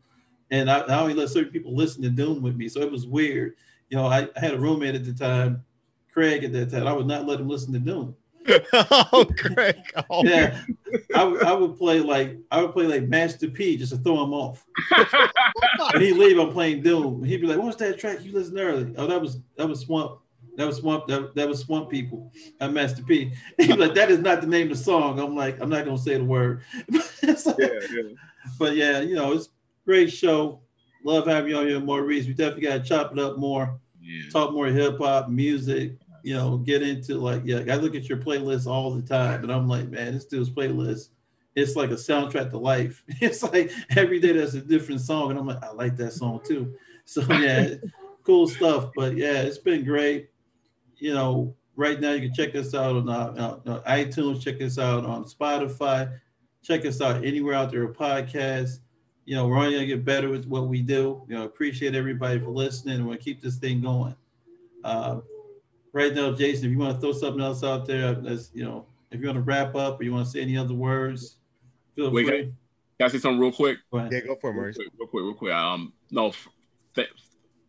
And I, I only let certain people listen to Doom with me. So it was weird. You know, I, I had a roommate at the time, Craig at that time. I would not let him listen to Doom oh, Craig. Oh, yeah, I, I would play like I would play like Master P just to throw him off. and he'd leave. I'm playing Doom. He'd be like, "What's that track you listened early?" Oh, that was that was Swamp. That was Swamp. That, that was Swamp People. I'm Master P. He'd be like, "That is not the name of the song." I'm like, I'm not gonna say the word. yeah, yeah. But yeah, you know, it's great show. Love having you on here, Maurice. We definitely got to chop it up more. Yeah. Talk more hip hop, music, you know, get into like, yeah, I look at your playlist all the time, and I'm like, man, this dude's playlist, it's like a soundtrack to life. It's like every day there's a different song, and I'm like, I like that song too. So yeah, cool stuff. But yeah, it's been great. You know, right now you can check us out on uh, uh, iTunes, check us out on Spotify, check us out anywhere out there a podcast. You know, we're only gonna get better with what we do. You know, appreciate everybody for listening, and we'll keep this thing going. Uh, right now, Jason, if you want to throw something else out there, as you know, if you want to wrap up or you want to say any other words, feel Wait, free. Can, I say something real quick? Go yeah, go for it, Maurice. Real quick, real quick, real quick. Um, no, th-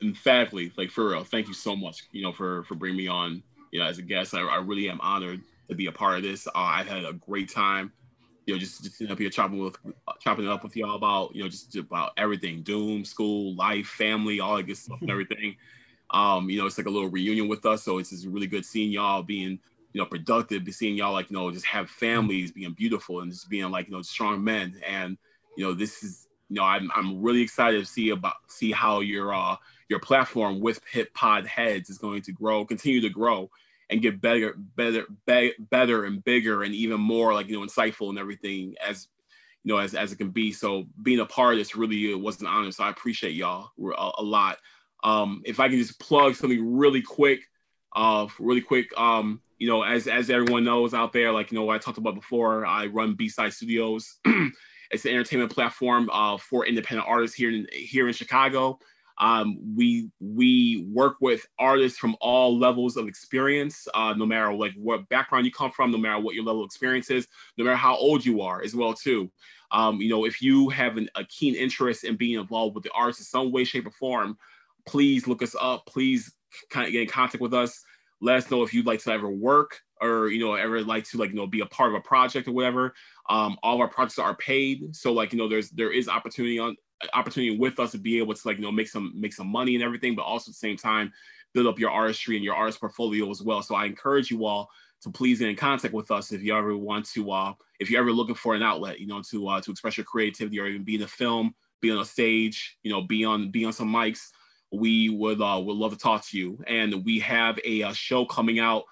emphatically, like for real, thank you so much, you know, for for bringing me on, you know, as a guest. I, I really am honored to be a part of this. Uh, I had a great time, you know, just just sitting up here chopping with chopping it up with y'all about, you know, just about everything, doom, school, life, family, all that good stuff and everything. Um, you know, it's like a little reunion with us. So it's just really good seeing y'all being, you know, productive, seeing y'all like, you know, just have families being beautiful and just being like, you know, strong men. And, you know, this is, you know, I'm, I'm really excited to see about, see how your, uh, your platform with Hip Pod Heads is going to grow, continue to grow and get better, better, be, better and bigger and even more like, you know, insightful and everything as, you know, as, as it can be. So being a part of this really was an honor. So I appreciate y'all a, a lot. Um, if I can just plug something really quick, uh, really quick, um, you know, as as everyone knows out there, like you know, I talked about before, I run B-Side Studios. it's an entertainment platform uh, for independent artists here in here in Chicago. Um, we we work with artists from all levels of experience, uh, no matter like what background you come from, no matter what your level of experience is, no matter how old you are as well too. Um, you know, if you have an, a keen interest in being involved with the arts in some way, shape, or form, please look us up. Please kind of get in contact with us. Let us know if you'd like to ever work or you know ever like to like you know be a part of a project or whatever. Um, all of our projects are paid, so like you know there's there is opportunity on opportunity with us to be able to like you know make some make some money and everything, but also at the same time build up your artistry and your artist portfolio as well. So I encourage you all to please get in contact with us if you ever want to uh if you're ever looking for an outlet, you know, to uh to express your creativity or even be in a film, be on a stage, you know, be on be on some mics we would uh, would love to talk to you. And we have a, a uh, show coming out,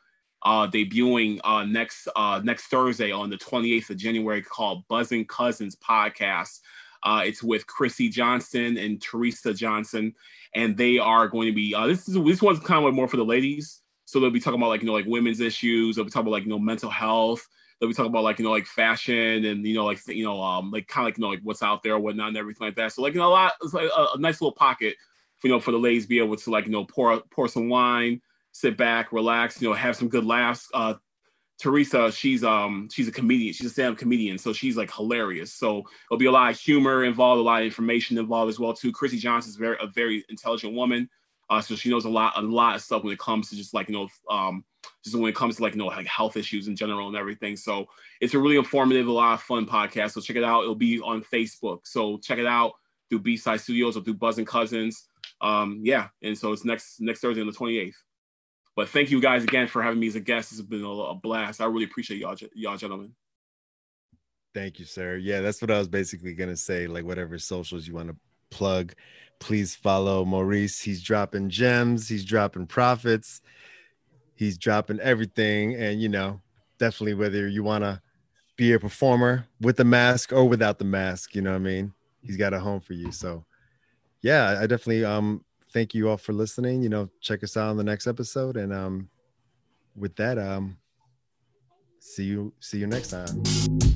uh, debuting uh, next uh, next Thursday on the 28th of January called Buzzing Cousins Podcast. Uh, it's with Chrissy Johnson and Teresa Johnson, and they are going to be uh, this is this one's kind of more for the ladies. So they'll be talking about like you know like women's issues. They'll be talking about like you know mental health. They'll be talking about like you know like fashion and you know like you know um like kind of like you know like what's out there, whatnot, and everything like that. So like you know a lot, it's like a, a nice little pocket for, you know, for the ladies be able to like, you know, pour pour some wine, sit back, relax, you know, have some good laughs. Uh, Teresa, she's um she's a comedian, she's a stand-up comedian, so she's like hilarious. So there'll be a lot of humor involved, a lot of information involved as well too. Chrissy Johnson is very a very intelligent woman, uh, so she knows a lot a lot of stuff when it comes to just like you know um just when it comes to like you know like health issues in general and everything. So it's a really informative, a lot of fun podcast. So check it out. It'll be on Facebook. So check it out through B-Side Studios or through Buzzing Cousins um, yeah, and so it's next next Thursday on the 28th. But thank you guys again for having me as a guest. It's been a, blast. I really appreciate y'all, y'all gentlemen. Thank you, sir. Yeah, that's what I was basically gonna say. Like whatever socials you want to plug, please follow Maurice. He's dropping gems. He's dropping profits. He's dropping everything, and you know, definitely whether you want to be a performer with the mask or without the mask, you know what I mean. He's got a home for you. So, yeah, I definitely um thank you all for listening. You know, check us out on the next episode. And um, with that, um, see you see you next time.